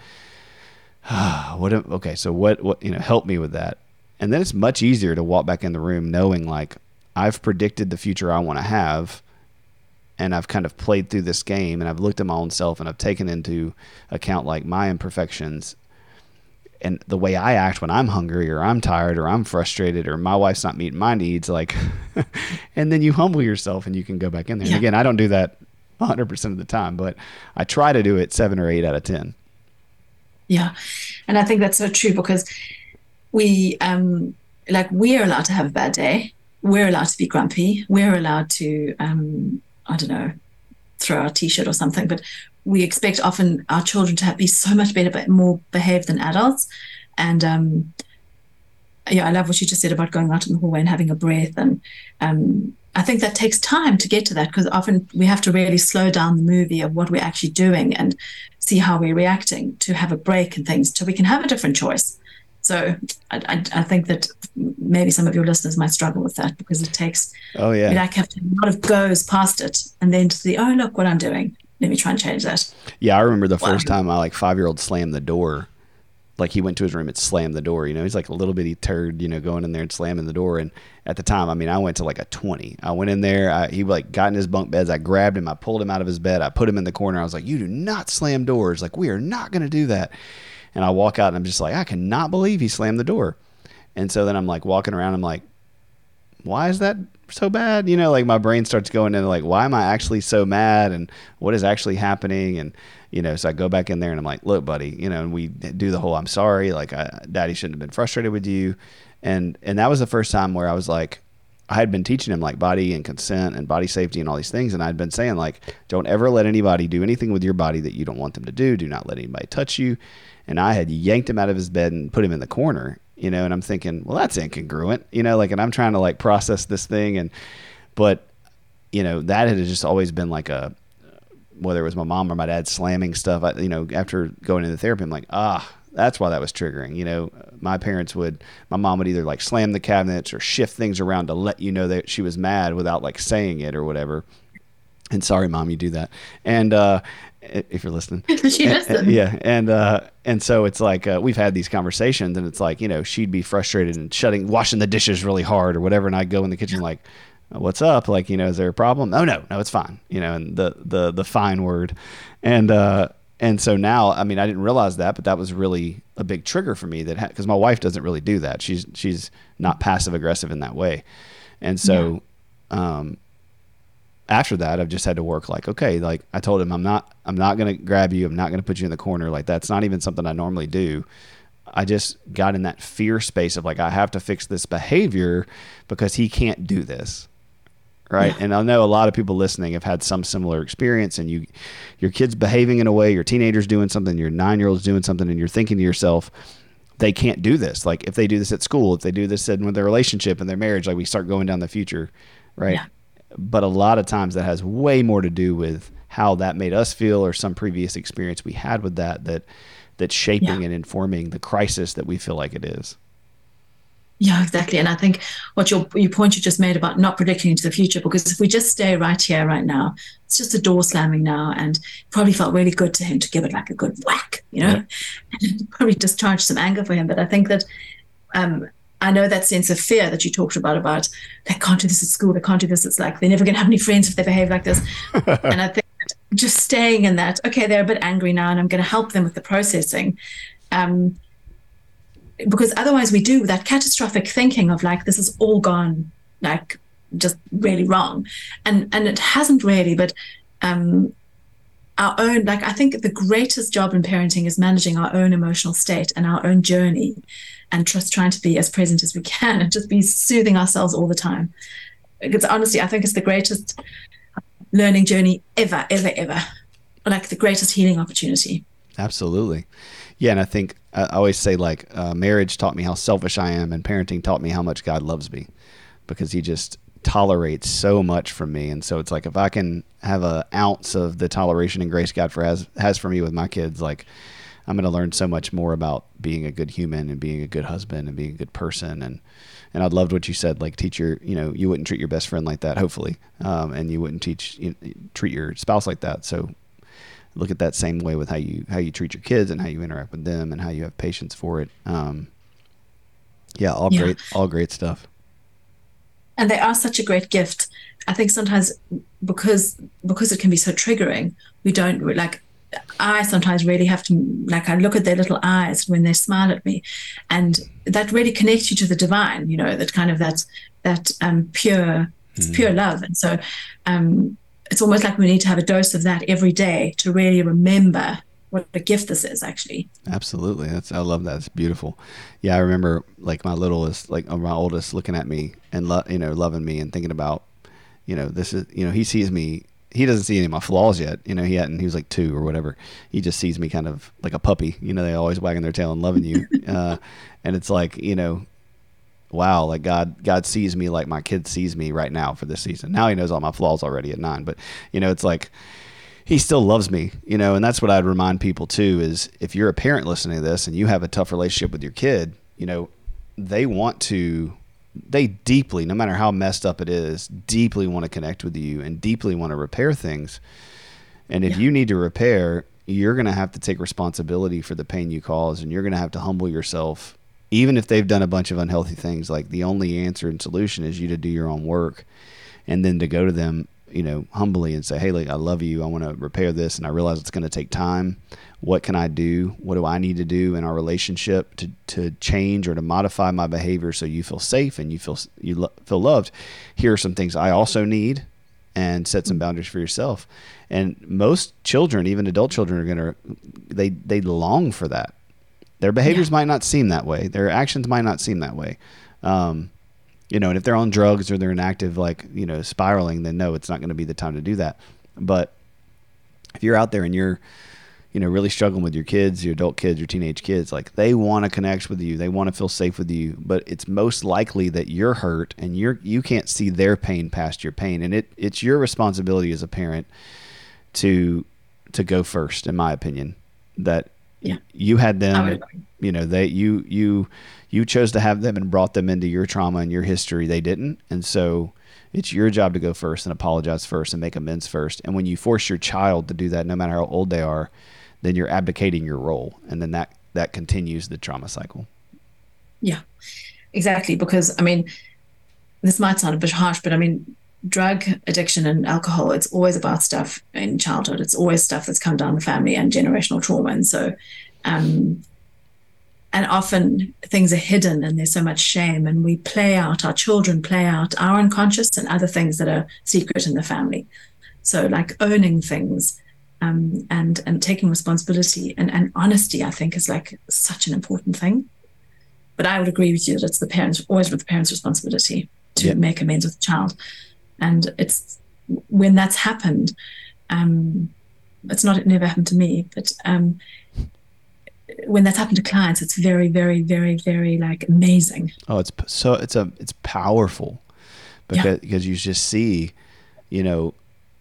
uh, what, okay, so what, what, you know, help me with that. And then it's much easier to walk back in the room knowing like I've predicted the future I want to have. And I've kind of played through this game and I've looked at my own self and I've taken into account like my imperfections and the way I act when I'm hungry or I'm tired or I'm frustrated or my wife's not meeting my needs, like, and then you humble yourself and you can go back in there. Yeah. And again, I don't do that 100% of the time, but I try to do it seven or eight out of 10. Yeah. And I think that's so true because we, um, like, we're allowed to have a bad day. We're allowed to be grumpy. We're allowed to, um, I don't know, throw our t shirt or something, but we expect often our children to have, be so much better, but more behaved than adults. And, um, yeah, I love what you just said about going out in the hallway and having a breath and um, I think that takes time to get to that because often we have to really slow down the movie of what we're actually doing and see how we're reacting to have a break and things so we can have a different choice. So I, I, I think that maybe some of your listeners might struggle with that because it takes oh yeah like have a lot of goes past it and then to see oh look what I'm doing let me try and change that. Yeah, I remember the wow. first time my like five year old slammed the door. Like he went to his room and slammed the door. You know, he's like a little bitty turd. You know, going in there and slamming the door. And at the time, I mean, I went to like a twenty. I went in there. I, he like got in his bunk beds. I grabbed him. I pulled him out of his bed. I put him in the corner. I was like, "You do not slam doors. Like we are not going to do that." And I walk out and I'm just like, I cannot believe he slammed the door. And so then I'm like walking around. I'm like, why is that so bad? You know, like my brain starts going into like, why am I actually so mad and what is actually happening? And, you know, so I go back in there and I'm like, look, buddy, you know, and we do the whole, I'm sorry. Like I, daddy shouldn't have been frustrated with you. And, and that was the first time where I was like, I had been teaching him like body and consent and body safety and all these things. And I'd been saying like, don't ever let anybody do anything with your body that you don't want them to do. Do not let anybody touch you. And I had yanked him out of his bed and put him in the corner you know, and I'm thinking, well, that's incongruent, you know, like, and I'm trying to like process this thing. And, but, you know, that had just always been like a, whether it was my mom or my dad slamming stuff, I, you know, after going into therapy, I'm like, ah, that's why that was triggering. You know, my parents would, my mom would either like slam the cabinets or shift things around to let you know that she was mad without like saying it or whatever. And sorry, mom, you do that. And, uh, if you're listening. she. Yeah, and uh, and so it's like uh, we've had these conversations, and it's like you know she'd be frustrated and shutting, washing the dishes really hard or whatever, and I'd go in the kitchen like, "What's up? Like, you know, is there a problem? Oh no, no, it's fine." You know, and the the the fine word, and uh, and so now, I mean, I didn't realize that, but that was really a big trigger for me that because my wife doesn't really do that. She's she's not passive aggressive in that way, and so. Yeah. Um, after that, I've just had to work like, okay, like I told him, I'm not, I'm not going to grab you. I'm not going to put you in the corner. Like that's not even something I normally do. I just got in that fear space of like, I have to fix this behavior because he can't do this. Right. Yeah. And I know a lot of people listening have had some similar experience and you, your kid's behaving in a way, your teenager's doing something, your nine year old's doing something, and you're thinking to yourself, they can't do this. Like if they do this at school, if they do this in with their relationship and their marriage, like we start going down the future. Right. Yeah but a lot of times that has way more to do with how that made us feel or some previous experience we had with that that that's shaping yeah. and informing the crisis that we feel like it is. Yeah, exactly. And I think what your your point you just made about not predicting into the future, because if we just stay right here, right now, it's just a door slamming now, and probably felt really good to him to give it like a good whack, you know, yeah. probably discharge some anger for him. But I think that um, I know that sense of fear that you talked about, about they can't do this at school, they can't do this. It's like they're never going to have any friends if they behave like this. and I think just staying in that, okay, they're a bit angry now and I'm going to help them with the processing. Um, because otherwise we do that catastrophic thinking of like, this is all gone, like just really wrong. And, and it hasn't really, but, um, our own like i think the greatest job in parenting is managing our own emotional state and our own journey and just trying to be as present as we can and just be soothing ourselves all the time. Because honestly, I think it's the greatest learning journey ever, ever, ever. Like the greatest healing opportunity. Absolutely. Yeah. And I think I always say, like, uh, marriage taught me how selfish I am, and parenting taught me how much God loves me because He just tolerates so much from me. And so it's like if I can have an ounce of the toleration and grace God for has has for me with my kids, like I'm going to learn so much more about being a good human and being a good husband and being a good person. And, and I loved what you said, like teach your, you know, you wouldn't treat your best friend like that, hopefully. Um, and you wouldn't teach, you treat your spouse like that. So look at that same way with how you, how you treat your kids and how you interact with them and how you have patience for it. Um, yeah, all yeah. great, all great stuff. And they are such a great gift. I think sometimes because because it can be so triggering, we don't like I sometimes really have to like I look at their little eyes when they smile at me, and that really connects you to the divine. You know that kind of that that um, pure mm. pure love, and so um, it's almost like we need to have a dose of that every day to really remember what a gift this is actually absolutely that's i love that it's beautiful yeah i remember like my littlest like my oldest looking at me and lo- you know loving me and thinking about you know this is you know he sees me he doesn't see any of my flaws yet. You know, he hadn't. He was like two or whatever. He just sees me kind of like a puppy. You know, they always wagging their tail and loving you. Uh, and it's like you know, wow, like God, God sees me like my kid sees me right now for this season. Now he knows all my flaws already at nine, but you know, it's like he still loves me. You know, and that's what I'd remind people too is if you're a parent listening to this and you have a tough relationship with your kid, you know, they want to they deeply, no matter how messed up it is, deeply want to connect with you and deeply want to repair things. And if Yeah. you need to repair, you're going to have to take responsibility for the pain you cause and you're going to have to humble yourself. Even if they've done a bunch of unhealthy things, like the only answer and solution is you to do your own work and then to go to them, you know, humbly and say, Hey, like, I love you. I want to repair this. And I realize it's going to take time. What can I do? What do I need to do in our relationship to, to change or to modify my behavior so you feel safe and you feel, you lo- feel loved? Here are some things I also need and set some boundaries for yourself. And most children, even adult children, are gonna they they long for that. Their behaviors Yeah. might not seem that way. Their actions might not seem that way. Um, you know, and if they're on drugs or they're in active like you know spiraling, then no, it's not going to be the time to do that. But if you're out there and you're you know really struggling with your kids your adult kids your teenage kids like they want to connect with you. They want to feel safe with you. But it's most likely that you're hurt and you're you can't see their pain past your pain. And it it's your responsibility as a parent to to go first in my opinion that Yeah. you had them you know they you you you chose to have them and brought them into your trauma and your history. They didn't. And so it's your job to go first and apologize first and make amends first. And when you force your child to do that no matter how old they are then you're abdicating your role and then that that continues the trauma cycle Yeah, exactly. Because I mean, this might sound a bit harsh, but I mean, drug addiction and alcohol, it's always about stuff in childhood. It's always stuff that's come down the family and generational trauma. And so, um, and often things are hidden and there's so much shame, and we play out, our children play out our unconscious and other things that are secret in the family. So, like owning things. Um, and and taking responsibility and, and honesty, I think, is like such an important thing. But I would agree with you that it's the parents, always with the parents' responsibility to Yeah. make amends with the child. And it's when that's happened, um, it's not, it never happened to me, but um, when that's happened to clients, it's very, very, very, very like amazing. Oh, it's so it's a it's powerful Yeah. because because you just see, you know,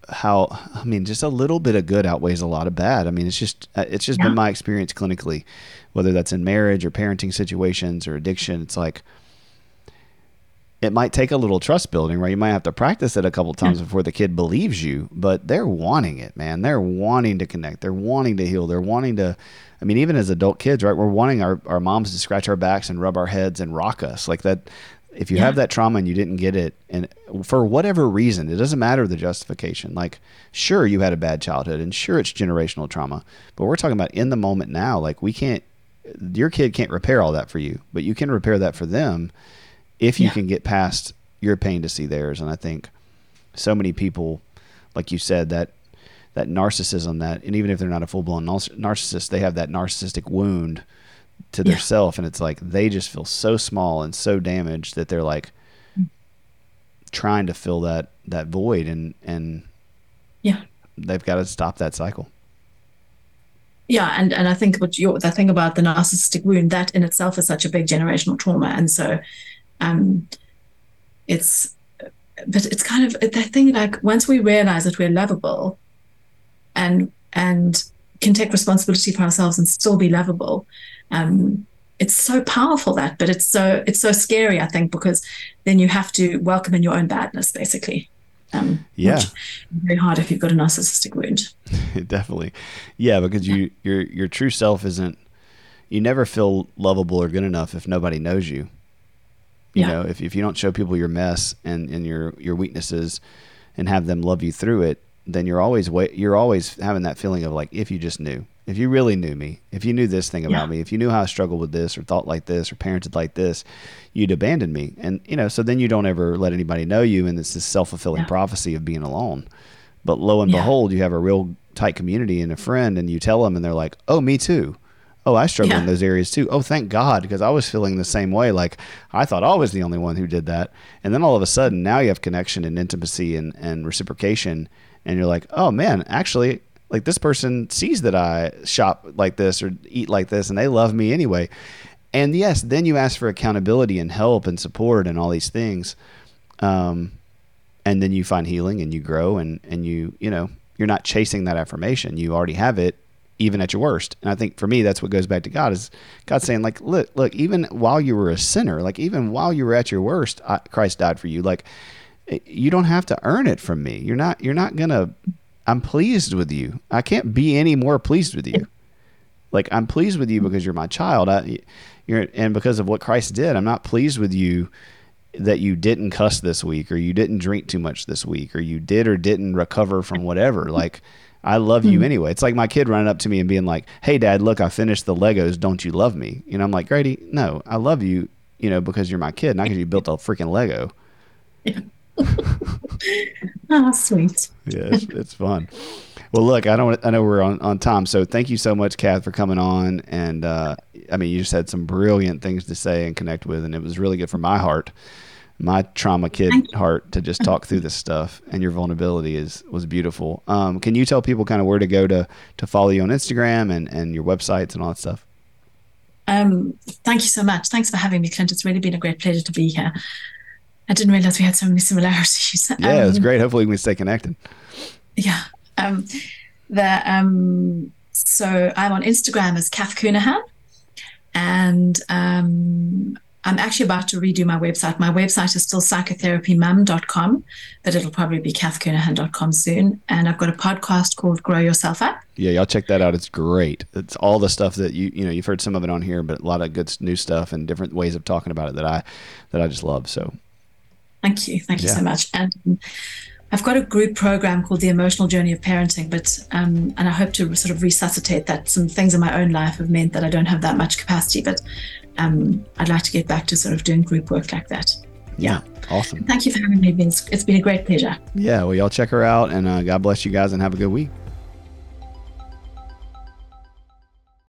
how I mean, just a little bit of good outweighs a lot of bad. I mean, it's just uh, it's just Yeah. been my experience clinically, whether that's in marriage or parenting situations or addiction. It's like it might take a little trust building, right? You might have to practice it a couple times before the kid believes you, but they're wanting it, man. They're wanting to connect. They're wanting to heal. They're wanting to, I mean, even as adult kids, right? We're wanting our, our moms to scratch our backs and rub our heads and rock us like that. If you Yeah. have that trauma and you didn't get it, and for whatever reason, it doesn't matter the justification. Like, sure, you had a bad childhood, and sure, it's generational trauma, but we're talking about in the moment now. Like, we can't, your kid can't repair all that for you, but you can repair that for them if you Yeah. can get past your pain to see theirs. And I think so many people, like you said, that that narcissism that, and even if they're not a full blown narcissist, they have that narcissistic wound to their Yeah. self, and it's like they just feel so small and so damaged that they're like trying to fill that that void, and and Yeah. they've got to stop that cycle. Yeah, and and I think what you the thing about the narcissistic wound that in itself is such a big generational trauma, and so, um, it's, but it's kind of the thing like once we realize that we're lovable, and and can take responsibility for ourselves and still be lovable, um, it's so powerful that, but it's so it's so scary I think because then you have to welcome in your own badness basically. Um, Yeah. very hard if you've got a narcissistic wound. Definitely. Yeah, because you your your true self isn't you never feel lovable or good enough if nobody knows you. You Yeah. know, if if you don't show people your mess and, and your your weaknesses and have them love you through it, then you're always wait you're always having that feeling of like if you just knew. If you really knew me, if you knew this thing about Yeah. me, if you knew how I struggled with this or thought like this or parented like this, you'd abandon me. And you know, so then you don't ever let anybody know you and it's this self fulfilling Yeah. prophecy of being alone. But lo and Yeah. behold, you have a real tight community and a friend, and you tell them, and they're like, "Oh, me too. Oh, I struggle in those areas too. Oh, thank God, because I was feeling the same way. Like I thought I was the only one who did that, and then all of a sudden, now you have connection and intimacy and and reciprocation, and you're like, oh man, actually, like this person sees that I shop like this or eat like this, and they love me anyway. And yes, then you ask for accountability and help and support and all these things. Um, and then you find healing and you grow and and you you know you're not chasing that affirmation you already have it even at your worst and i think for me that's what goes back to god is god saying like look look even while you were a sinner like even while you were at your worst I, christ died for you like you don't have to earn it from me you're not you're not gonna I'm pleased with you. I can't be any more pleased with you. Like I'm pleased with you because you're my child. I, you're, and because of what Christ did, I'm not pleased with you that you didn't cuss this week or you didn't drink too much this week or you did or didn't recover from whatever. Like I love you hmm. anyway. It's like my kid running up to me and being like, "Hey, Dad, look, I finished the Legos. Don't you love me?" You know, I'm like, Grady, no, I love you. You know, because you're my kid, not because you built a freaking Lego. Yeah. oh, sweet. yeah, it's, it's, fun. Well, look, I don't. I know we're on, on time, so thank you so much, Cath, for coming on. And uh, I mean, you just had some brilliant things to say and connect with, and it was really good for my heart my trauma kid heart to just talk through this stuff and your vulnerability is was beautiful. Um, can you tell people kind of where to go to to follow you on Instagram and and your websites and all that stuff? Um, thank you so much. Thanks for having me, Clint. It's really been a great pleasure to be here. I didn't realize we had so many similarities. Yeah, um, it's great. Hopefully, we can stay connected. Yeah. Um, the um, so I'm on Instagram as Cath Counihan, and um, I'm actually about to redo my website. My website is still psychotherapymum.com, but it'll probably be cathcounihan.com soon. And I've got a podcast called Grow Yourself Up. Yeah, y'all check that out. It's great. It's all the stuff that you you know you've heard some of it on here, but a lot of good new stuff and different ways of talking about it that I that I just love. So, thank you, thank you so much. And I've got a group program called the Emotional Journey of Parenting, but um, and I hope to sort of resuscitate that. Some things in my own life have meant that I don't have that much capacity, but um, I'd like to get back to sort of doing group work like that. Yeah. Awesome. Thank you for having me. It's been a great pleasure. Yeah. Well, y'all check her out and uh, God bless you guys and have a good week.